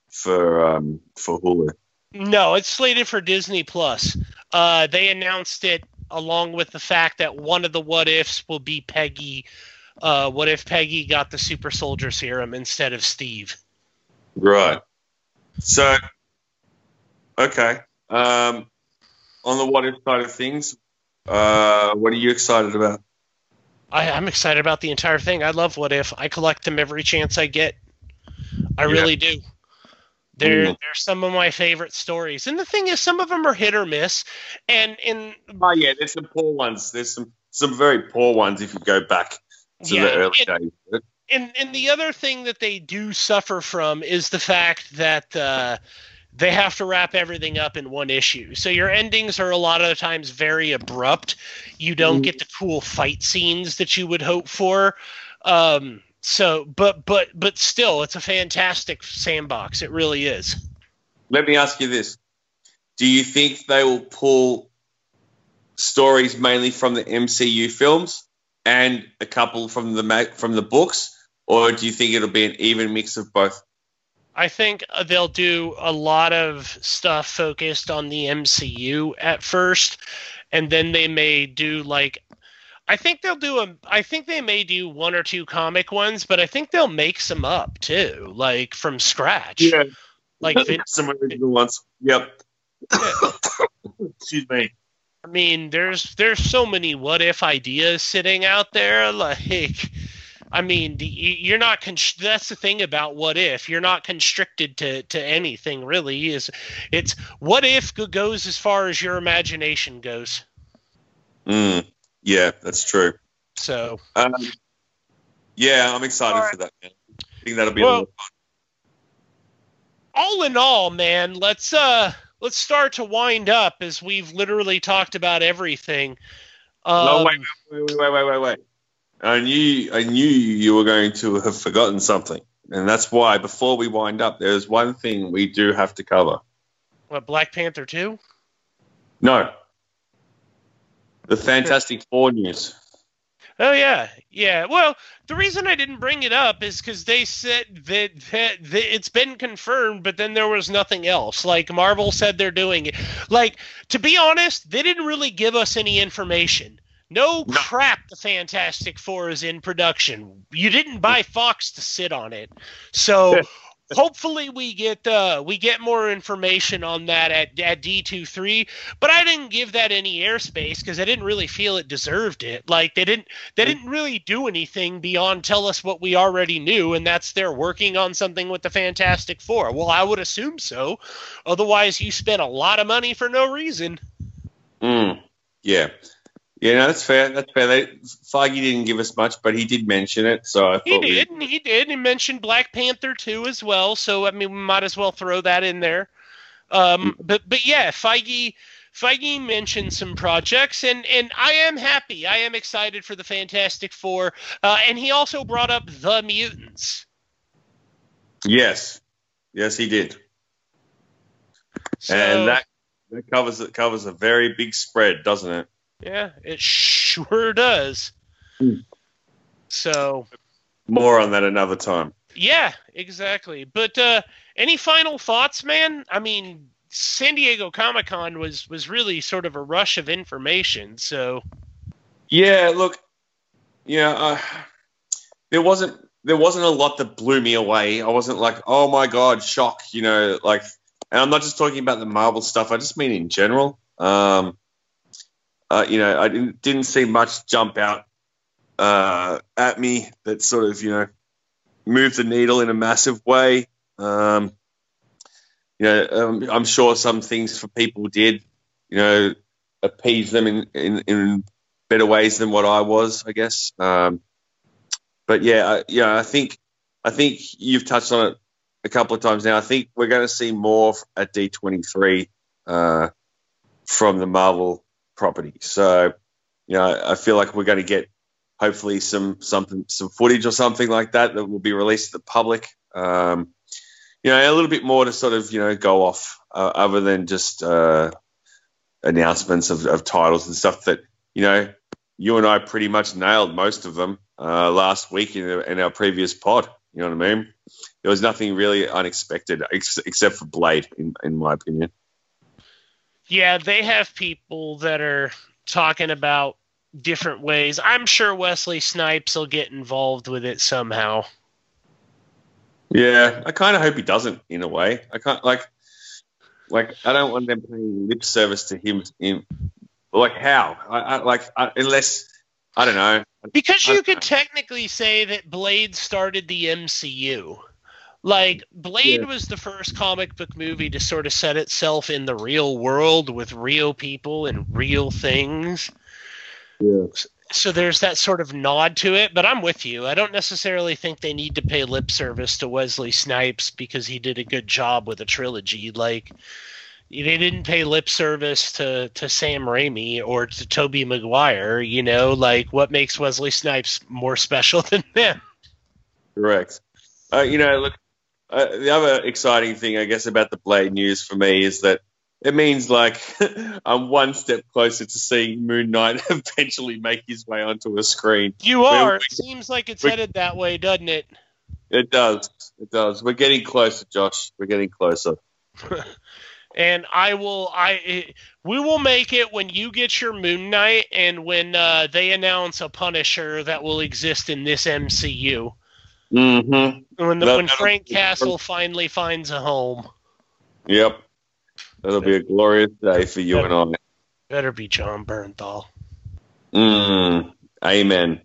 for um for Hulu. No, it's slated for Disney Plus. Uh, they announced it along with the fact that one of the what ifs will be Peggy. Uh, what if Peggy got the super soldier serum instead of Steve? Right. So, okay. Um, on the what if side of things, uh, what are you excited about? I, I'm excited about the entire thing. I love what if. I collect them every chance I get. I Yeah. really do. They're Mm. they're some of my favorite stories, and the thing is, some of them are hit or miss, and in Oh yeah, there's some poor ones. There's some some very poor ones if you go back to Yeah, the early and- days. And and the other thing that they do suffer from is the fact that uh, they have to wrap everything up in one issue. So your endings are a lot of the times very abrupt. You don't get the cool fight scenes that you would hope for. Um, so, but but but still, it's a fantastic sandbox. It really is. Let me ask you this: Do you think they will pull stories mainly from the MCU films and a couple from the from the books, or do you think it'll be an even mix of both? I think uh, they'll do a lot of stuff focused on the MCU at first, and then they may do like. I think they'll do a. I think they may do one or two comic ones, but I think they'll make some up too, like from scratch. Yeah, Like Vin- some original ones. Yep. Excuse me. I mean, there's there's so many what if ideas sitting out there. Like, I mean, you- you're not. Const- that's the thing about what if. You're not constricted to to anything really. Is it's what if goes as far as your imagination goes. Mm, yeah, that's true. So Um, yeah, I'm excited for that. Man. I think that'll be Well, lot of fun. all in all, man, let's uh let's start to wind up as we've literally talked about everything. Um, no, wait, wait, wait, wait, wait, wait. I knew, I knew you were going to have forgotten something, and that's why before we wind up, there's one thing we do have to cover. What Black Panther two? No, the Fantastic Four news. Oh yeah, yeah. Well, the reason I didn't bring it up is because they said that, that, that it's been confirmed, but then there was nothing else. Like Marvel said they're doing it. Like to be honest, they didn't really give us any information. No crap, the Fantastic Four is in production. You didn't buy Fox to sit on it, so hopefully we get uh, we get more information on that at at D 23 But I didn't give that any airspace because I didn't really feel it deserved it. Like they didn't they didn't really do anything beyond tell us what we already knew, and that's they're working on something with the Fantastic Four. Well, I would assume so. Otherwise, you spent a lot of money for no reason. Mm, yeah, yeah, no, that's fair. That's fair. They, Feige didn't give us much, but he did mention it, so I He we- did, and he did. He mentioned Black Panther too as well, so I mean, we might as well throw that in there. Um, but but yeah, Feige Feige mentioned some projects, and and I am happy. I am excited for the Fantastic Four, uh, and he also brought up the mutants. Yes, yes, he did, So, and that that covers it covers a very big spread, doesn't it? Yeah, it sure does. Hmm. So More on that another time. Yeah, exactly. But uh, any final thoughts, man? I mean, San Diego Comic Con was was really sort of a rush of information. So Yeah, look, yeah, uh, there wasn't there wasn't a lot that blew me away. I wasn't like, oh my god, shock, you know, like, and I'm not just talking about the Marvel stuff. I just mean in general. Um, uh, you know, I didn't didn't see much jump out uh, at me that sort of you know moved the needle in a massive way. Um, you know, um, I'm sure some things for people did, you know, appease them in, in, in better ways than what I was, I guess. Um, but yeah, I, yeah, I think I think you've touched on it a couple of times now. I think we're going to see more at D23 uh, from the Marvel property. So, you know, I feel like we're going to get hopefully some something some footage or something like that that will be released to the public. Um, you know, a little bit more to sort of you know go off uh, other than just uh, announcements of, of titles and stuff that you know you and I pretty much nailed most of them uh, last week in, in our previous pod. You know what I mean? There was nothing really unexpected ex- except for Blade, in, in my opinion. Yeah, they have people that are talking about different ways. I'm sure Wesley Snipes will get involved with it somehow. Yeah, I kind of hope he doesn't. In a way, I can't like, like I don't want them paying lip service to him. In like how? I, I like I, unless I don't know. Because you could technically say that Blade started the MCU. Like Blade Yeah. was the first comic book movie to sort of set itself in the real world with real people and real things. Yeah. so there's that sort of nod to it, but I'm with you. I don't necessarily think they need to pay lip service to Wesley Snipes because he did a good job with a trilogy. Like they didn't pay lip service to to Sam Raimi or to Tobey Maguire. You know, like what makes Wesley Snipes more special than them? Correct. Uh, you know, I look, uh, the other exciting thing, I guess, about the Blade news for me is that it means like I'm one step closer to seeing Moon Knight eventually make his way onto a screen. You are. It seems like it's headed that way, doesn't it? It does. It does. We're getting closer, Josh. We're getting closer. and I will I we will make it when you get your Moon Knight and when uh, they announce a Punisher that will exist in this MCU. Mm-hmm. When the, That- when Frank Castle finally finds a home, Yep. That'll be a glorious day for you and I. better be Jon Bernthal. Mm. Amen.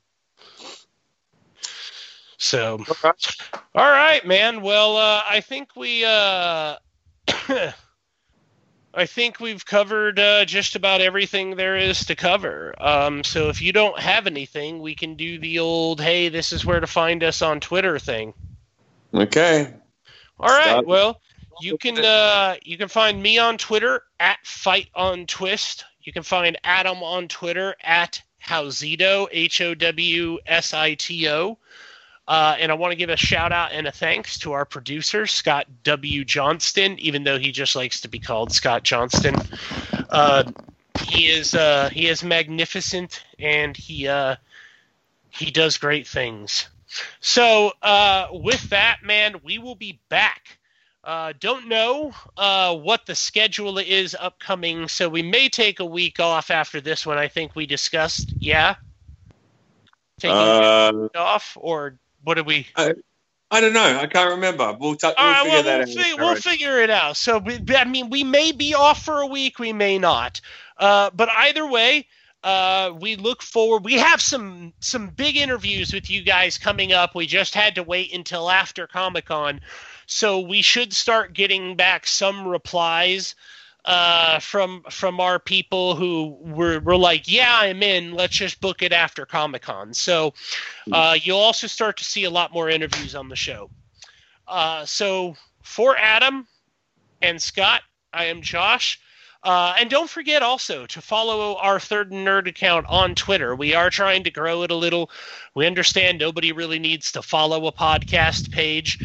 So, all right, man. Well, uh, I think we uh, I think we've covered uh, just about everything there is to cover. Um, so if you don't have anything, we can do the old "Hey, this is where to find us on Twitter" thing. Okay. All right. Start. Well, you can uh, you can find me on Twitter at Fight on Twist. You can find Adam on Twitter at Howzito H O W S I T O. Uh, and I want to give a shout out and a thanks to our producer Scott W Johnston, even though he just likes to be called Scott Johnston. Uh, he is uh, he is magnificent and he uh, he does great things. So, uh, with that, man, we will be back. Uh, don't know uh, what the schedule is upcoming, so we may take a week off after this one. I think we discussed. Yeah, taking a week off, or what did we? I don't know. I can't remember. We'll, t- we'll All right, figure well, that we'll, out. fi- we'll figure it out. So, we, I mean, we may be off for a week, we may not. Uh, but either way, uh, we look forward. We have some some big interviews with you guys coming up. We just had to wait until after Comic Con, so we should start getting back some replies uh, from from our people who were, were like, "Yeah, I'm in. Let's just book it after Comic Con." So uh, you'll also start to see a lot more interviews on the show. Uh, so for Adam and Scott, I am Josh. Uh, and don't forget also to follow our Third Nerd account on Twitter. We are trying to grow it a little. We understand nobody really needs to follow a podcast page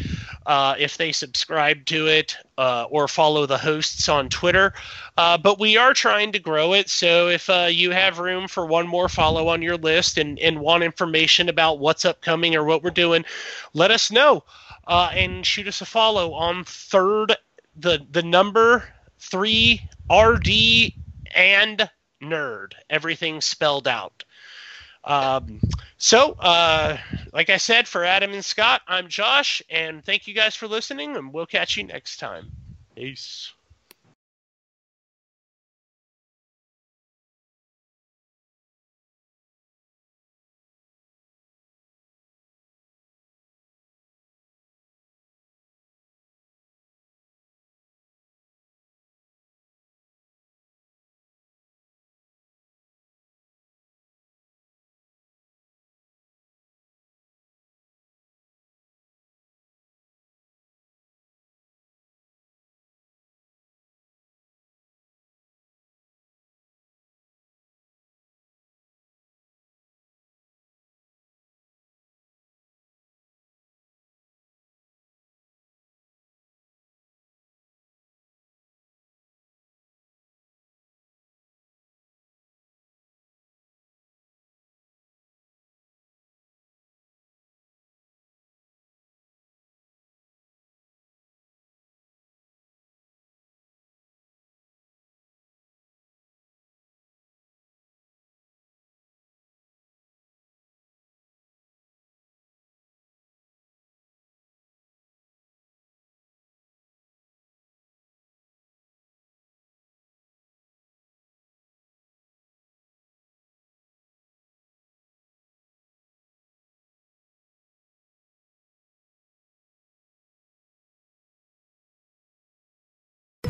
uh, if they subscribe to it uh, or follow the hosts on Twitter. Uh, but we are trying to grow it. So if uh, you have room for one more follow on your list and, and want information about what's upcoming or what we're doing, let us know uh, and shoot us a follow on third the the number three RD and nerd everything spelled out. Um, so, uh, like I said, for Adam and Scott, I'm Josh, and thank you guys for listening, and we'll catch you next time. Peace.